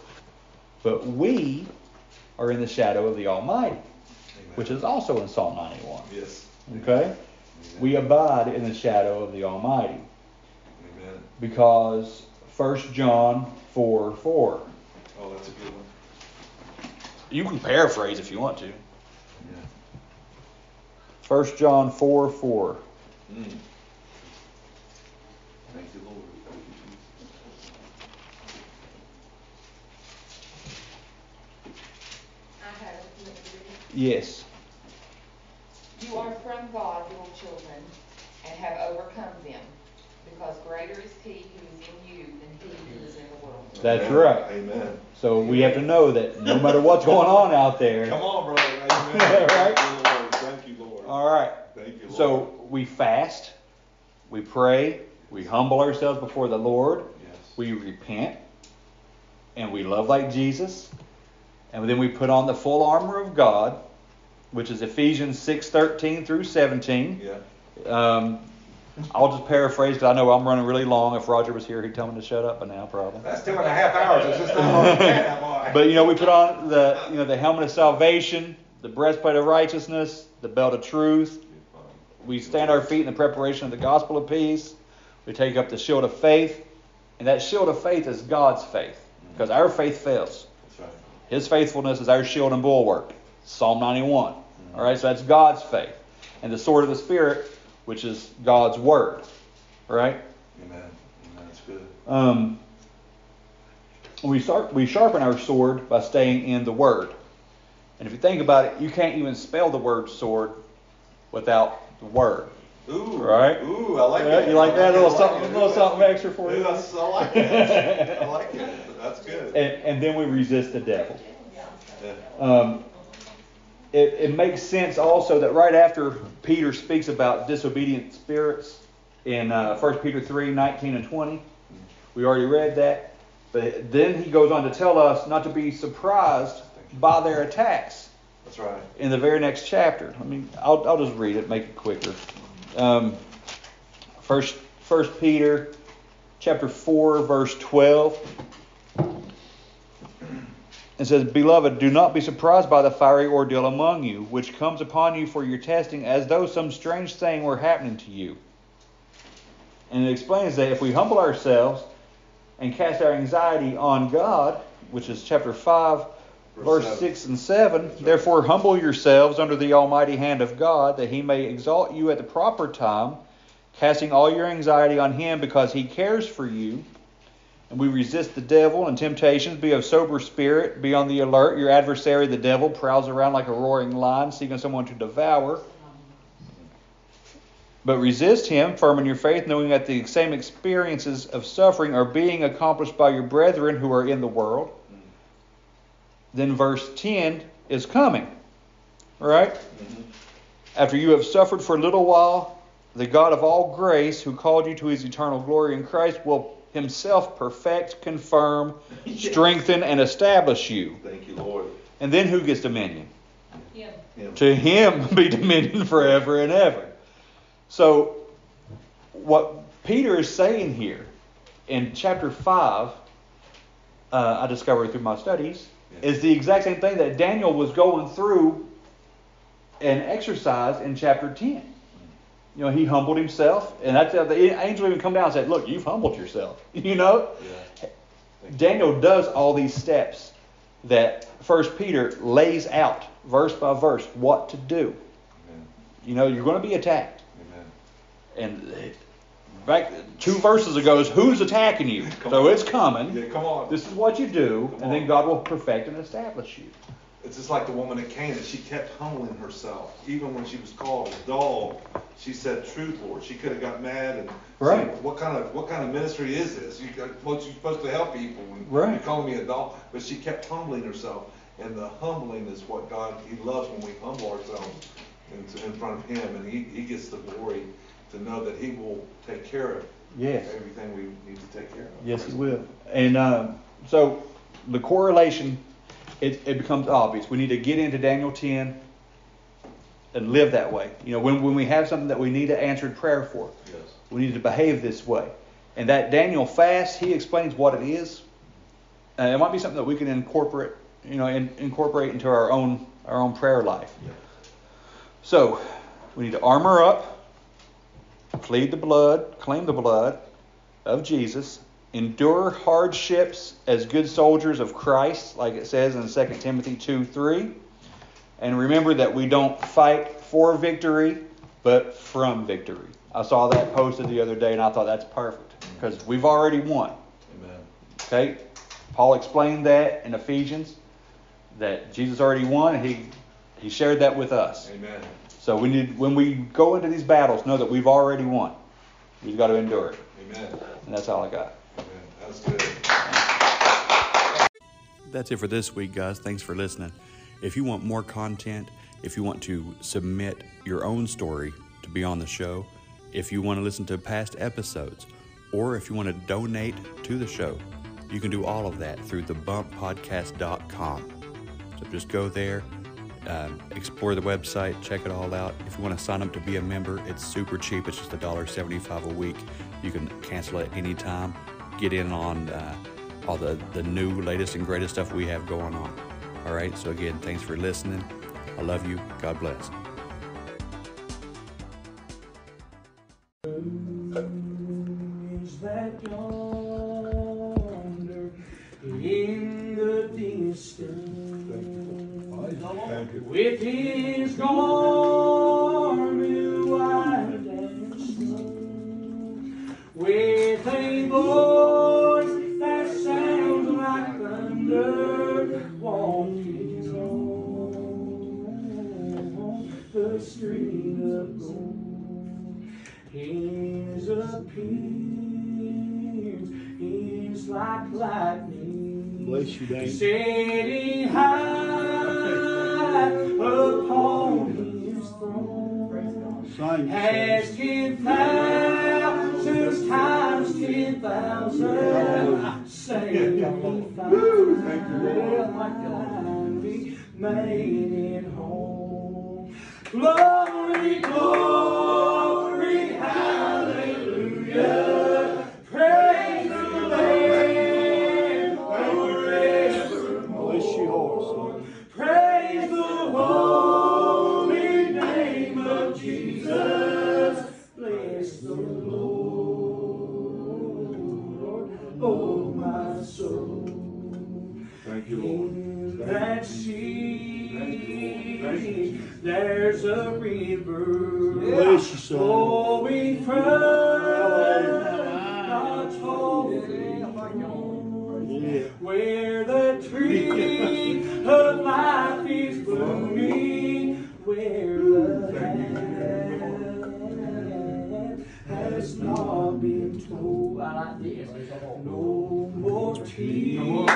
But we are in the shadow of the Almighty, Amen. which is also in Psalm 91. Yes. Okay? Amen. We abide in the shadow of the Almighty Amen. because 1 John 4 4. Oh, that's a good one. You can paraphrase if you want to. Yeah. 1 John 4 4. Mm. Thank you, Lord. Thank you, Jesus. I have it, you want me to read it? Yes. You are from God, little children, and have overcome them, because greater is he who is in you than he who is in the world. That's Amen. right. Amen. So we have to know that no matter what's going on out there. Come on, brother. <laughs> Amen. Right? Thank you, Lord. Thank you, Lord. All right. Thank you, Lord. So we fast, we pray, we humble ourselves before the Lord, Yes. we repent, and we love like Jesus, and then we put on the full armor of God, which is Ephesians 6:13 through 17. Yeah. Um, I'll just paraphrase because I know I'm running really long. If Roger was here, he'd tell me to shut up by now, probably. That's two and a half hours. It's just not long <laughs> that, but you know, we put on the you know the helmet of salvation, the breastplate of righteousness, the belt of truth. We stand our feet in the preparation of the gospel of peace. We take up the shield of faith, and that shield of faith is God's faith, because our faith fails. That's right. His faithfulness is our shield and bulwark. Psalm 91. All right, so that's God's faith, and the sword of the Spirit, which is God's word. All right. Amen. Amen. That's good. Um, we start we sharpen our sword by staying in the word. And if you think about it, you can't even spell the word sword without the word. Ooh. Right? Ooh, I like Yeah, that. you like that? A little I something- it. little something extra for you? I like it. I like it. That's good. And, and then we resist the devil. Um, it, it makes sense also that right after Peter speaks about disobedient spirits in uh, 1 Peter 3 19 and 20, we already read that. But then he goes on to tell us not to be surprised by their attacks That's right. in the very next chapter. I mean, I'll, I'll just read it, make it quicker. Um, first, First Peter chapter 4, verse 12. It says, Beloved, do not be surprised by the fiery ordeal among you, which comes upon you for your testing, as though some strange thing were happening to you. And it explains that if we humble ourselves and cast our anxiety on God, which is chapter 5, verse, seven. 6 and 7. Therefore, humble yourselves under the almighty hand of God, that he may exalt you at the proper time, casting all your anxiety on him because he cares for you. And we resist the devil and temptations. Be of sober spirit. Be on the alert. Your adversary, the devil, prowls around like a roaring lion, seeking someone to devour. But resist him, firm in your faith, knowing that the same experiences of suffering are being accomplished by your brethren who are in the world. Then verse 10 is coming. All right? After you have suffered for a little while, the God of all grace, who called you to his eternal glory in Christ, will himself perfect, confirm, <laughs> strengthen, and establish you. Thank you, Lord. And then who gets dominion? Him. Him. To him <laughs> be dominion forever and ever. So, what Peter is saying here in chapter 5, uh, I discovered through my studies, is the exact same thing that Daniel was going through and exercise in chapter 10. You know, he humbled himself, and that's how the angel even come down and said, "Look, you've humbled yourself." <laughs> You know, Daniel does all these steps that First Peter lays out verse by verse what to do. You know, you're going to be attacked. And back two verses ago is who's attacking you. So it's coming. Yeah, come on. This is what you do, Come and then. God will perfect and establish you. It's just like the woman at Canaan. She kept humbling herself. Even when she was called a dog, she said, "Truth, Lord." She could have got mad and Right. said, "What kind of what kind of ministry is this? You got, what you supposed to help people? And Right. You're calling me a dog." But she kept humbling herself, and the humbling is what God He loves when we humble ourselves in, in front of Him, and He He gets the glory to know that He will take care of Yes. everything we need to take care of. Yes, He will. And um, so the correlation, it, it becomes obvious. We need to get into Daniel 10 and live that way. You know, when, when we have something that we need an answered prayer for, Yes. we need to behave this way. And that Daniel fast, he explains what it is. Uh, it might be something that we can incorporate, you know, in, incorporate into our own our own prayer life. So we need to armor up, plead the blood, claim the blood of Jesus, endure hardships as good soldiers of Christ, like it says in 2 Timothy 2 3. And remember that we don't fight for victory, but from victory. I saw that posted the other day and I thought that's perfect because we've already won. Amen. Okay? Paul explained that in Ephesians that Jesus already won and he he shared that with us. Amen. So we need when we go into these battles, know that we've already won. We've got to endure it. Amen. And that's all I got. Amen. That's good. That's it for this week, guys. Thanks for listening. If you want more content, if you want to submit your own story to be on the show, if you want to listen to past episodes, or if you want to donate to the show, you can do all of that through thebumppodcast.com. So just go there, um, explore the website, check it all out. If you want to sign up to be a member, it's super cheap. It's just $1.75 a week. You can cancel at any time. Get in on uh, all the, the new, latest, and greatest stuff we have going on. All right, so again, thanks for listening. I love you. God bless. Has not been told. I like this. No more tears.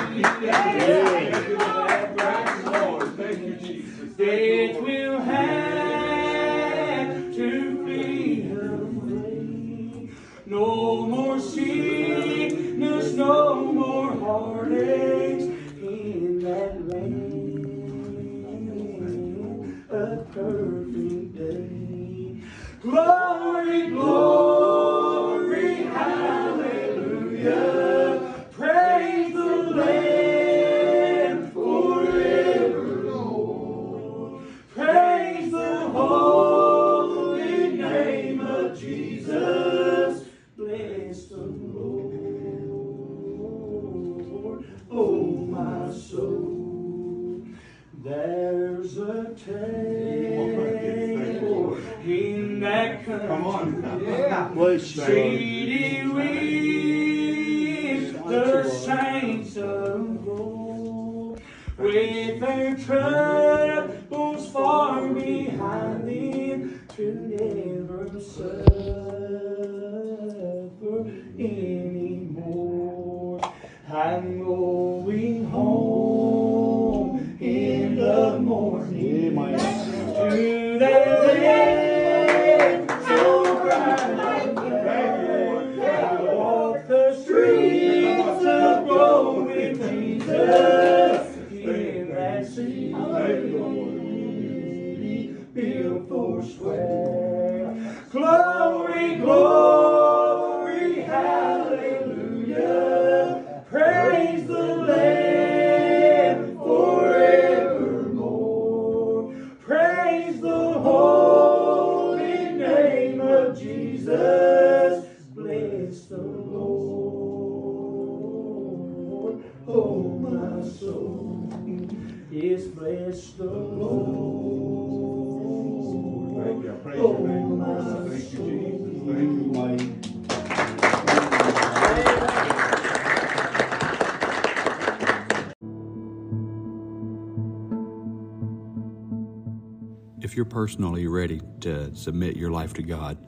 If you're personally ready to submit your life to God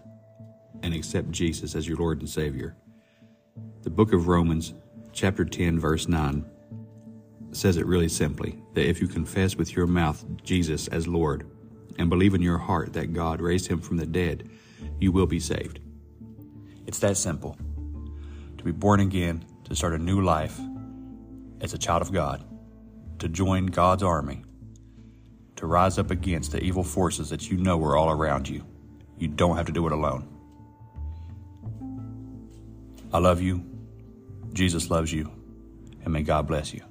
and accept Jesus as your Lord and Savior, the book of Romans, chapter 10, verse 9, says it really simply that if you confess with your mouth Jesus as Lord and believe in your heart that God raised him from the dead, you will be saved. It's that simple. To be born again, to start a new life as a child of God, to join God's army, to rise up against the evil forces that you know are all around you. You don't have to do it alone. I love you. Jesus loves you. And may God bless you.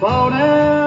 And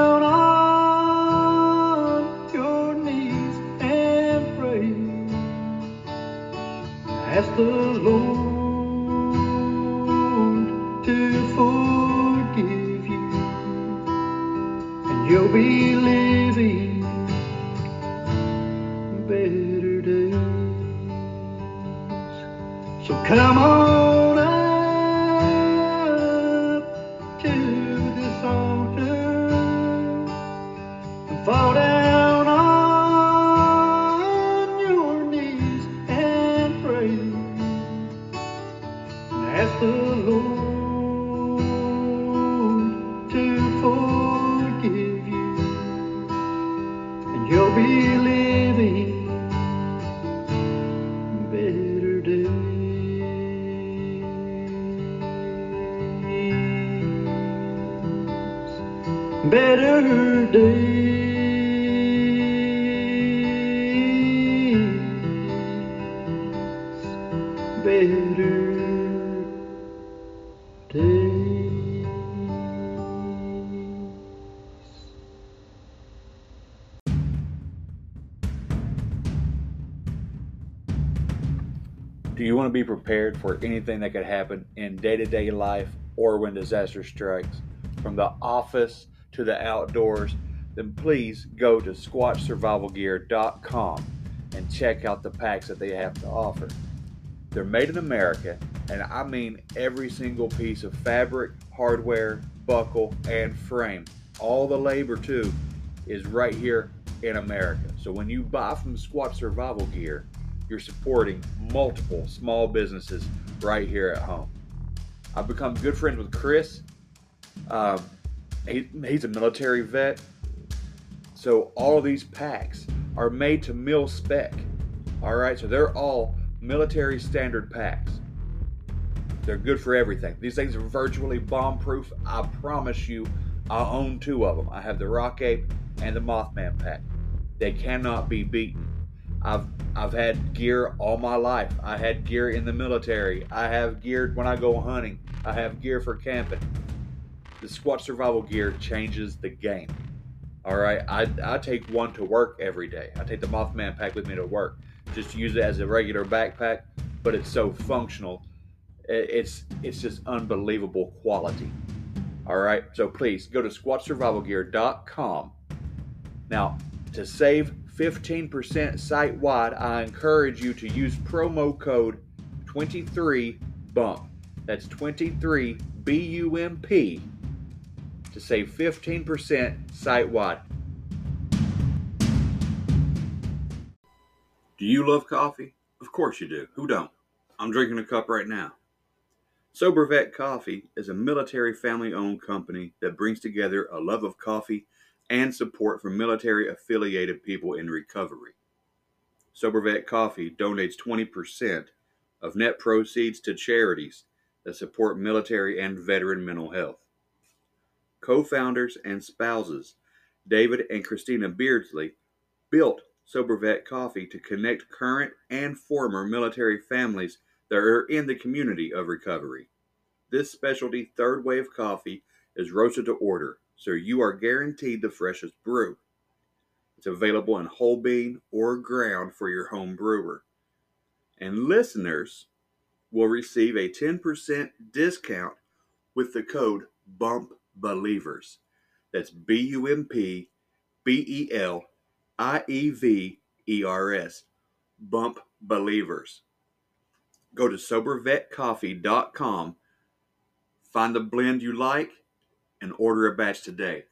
to be prepared for anything that could happen in day to day life or when disaster strikes? From the office to the outdoors, then please go to squatchsurvivalgear.com and check out the packs that they have to offer. They're made in America, and I mean every single piece of fabric, hardware, buckle, and frame. All the labor, too, is right here in America. So when you buy from Squatch Survival Gear, you're supporting multiple small businesses right here at home. I've become good friends with Chris. Um, he, he's a military vet. So all of these packs are made to mil spec. All right, so they're all military standard packs. They're good for everything. These things are virtually bomb proof. I promise you, I own two of them. I have the Rock Ape and the Mothman pack. They cannot be beaten. I've I've had gear all my life. I had gear in the military. I have gear when I go hunting. I have gear for camping. The Squatch Survival Gear changes the game. All right, I, I take one to work every day. I take the Mothman pack with me to work. Just use it as a regular backpack, but it's so functional. It's it's just unbelievable quality. All right, so please go to squatchsurvivalgear.com. Now, to save 15% site wide, I encourage you to use promo code 23BUMP. That's 23 B U M P to save 15% site wide. Do you love coffee? Of course you do. Who don't? I'm drinking a cup right now. Sober Vet Coffee is a military family owned company that brings together a love of coffee and support for military affiliated people in recovery. Sober Vet Coffee donates 20% of net proceeds to charities that support military and veteran mental health. Co founders and spouses David and Christina Beardsley built Sober Vet Coffee to connect current and former military families that are in the community of recovery. This specialty third wave coffee is roasted to order, so you are guaranteed the freshest brew. It's available in whole bean or ground for your home brewer. And listeners will receive a 10% discount with the code BUMP Believers. That's B U M P B E L I E V E R S. Bump Believers. Go to sobervetcoffee.com, find the blend you like, and order a batch today.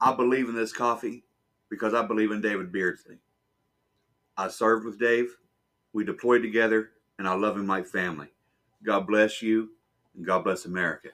I believe in this coffee because I believe in David Beardsley. I served with Dave, we deployed together, and I love him like family. God bless you, and God bless America.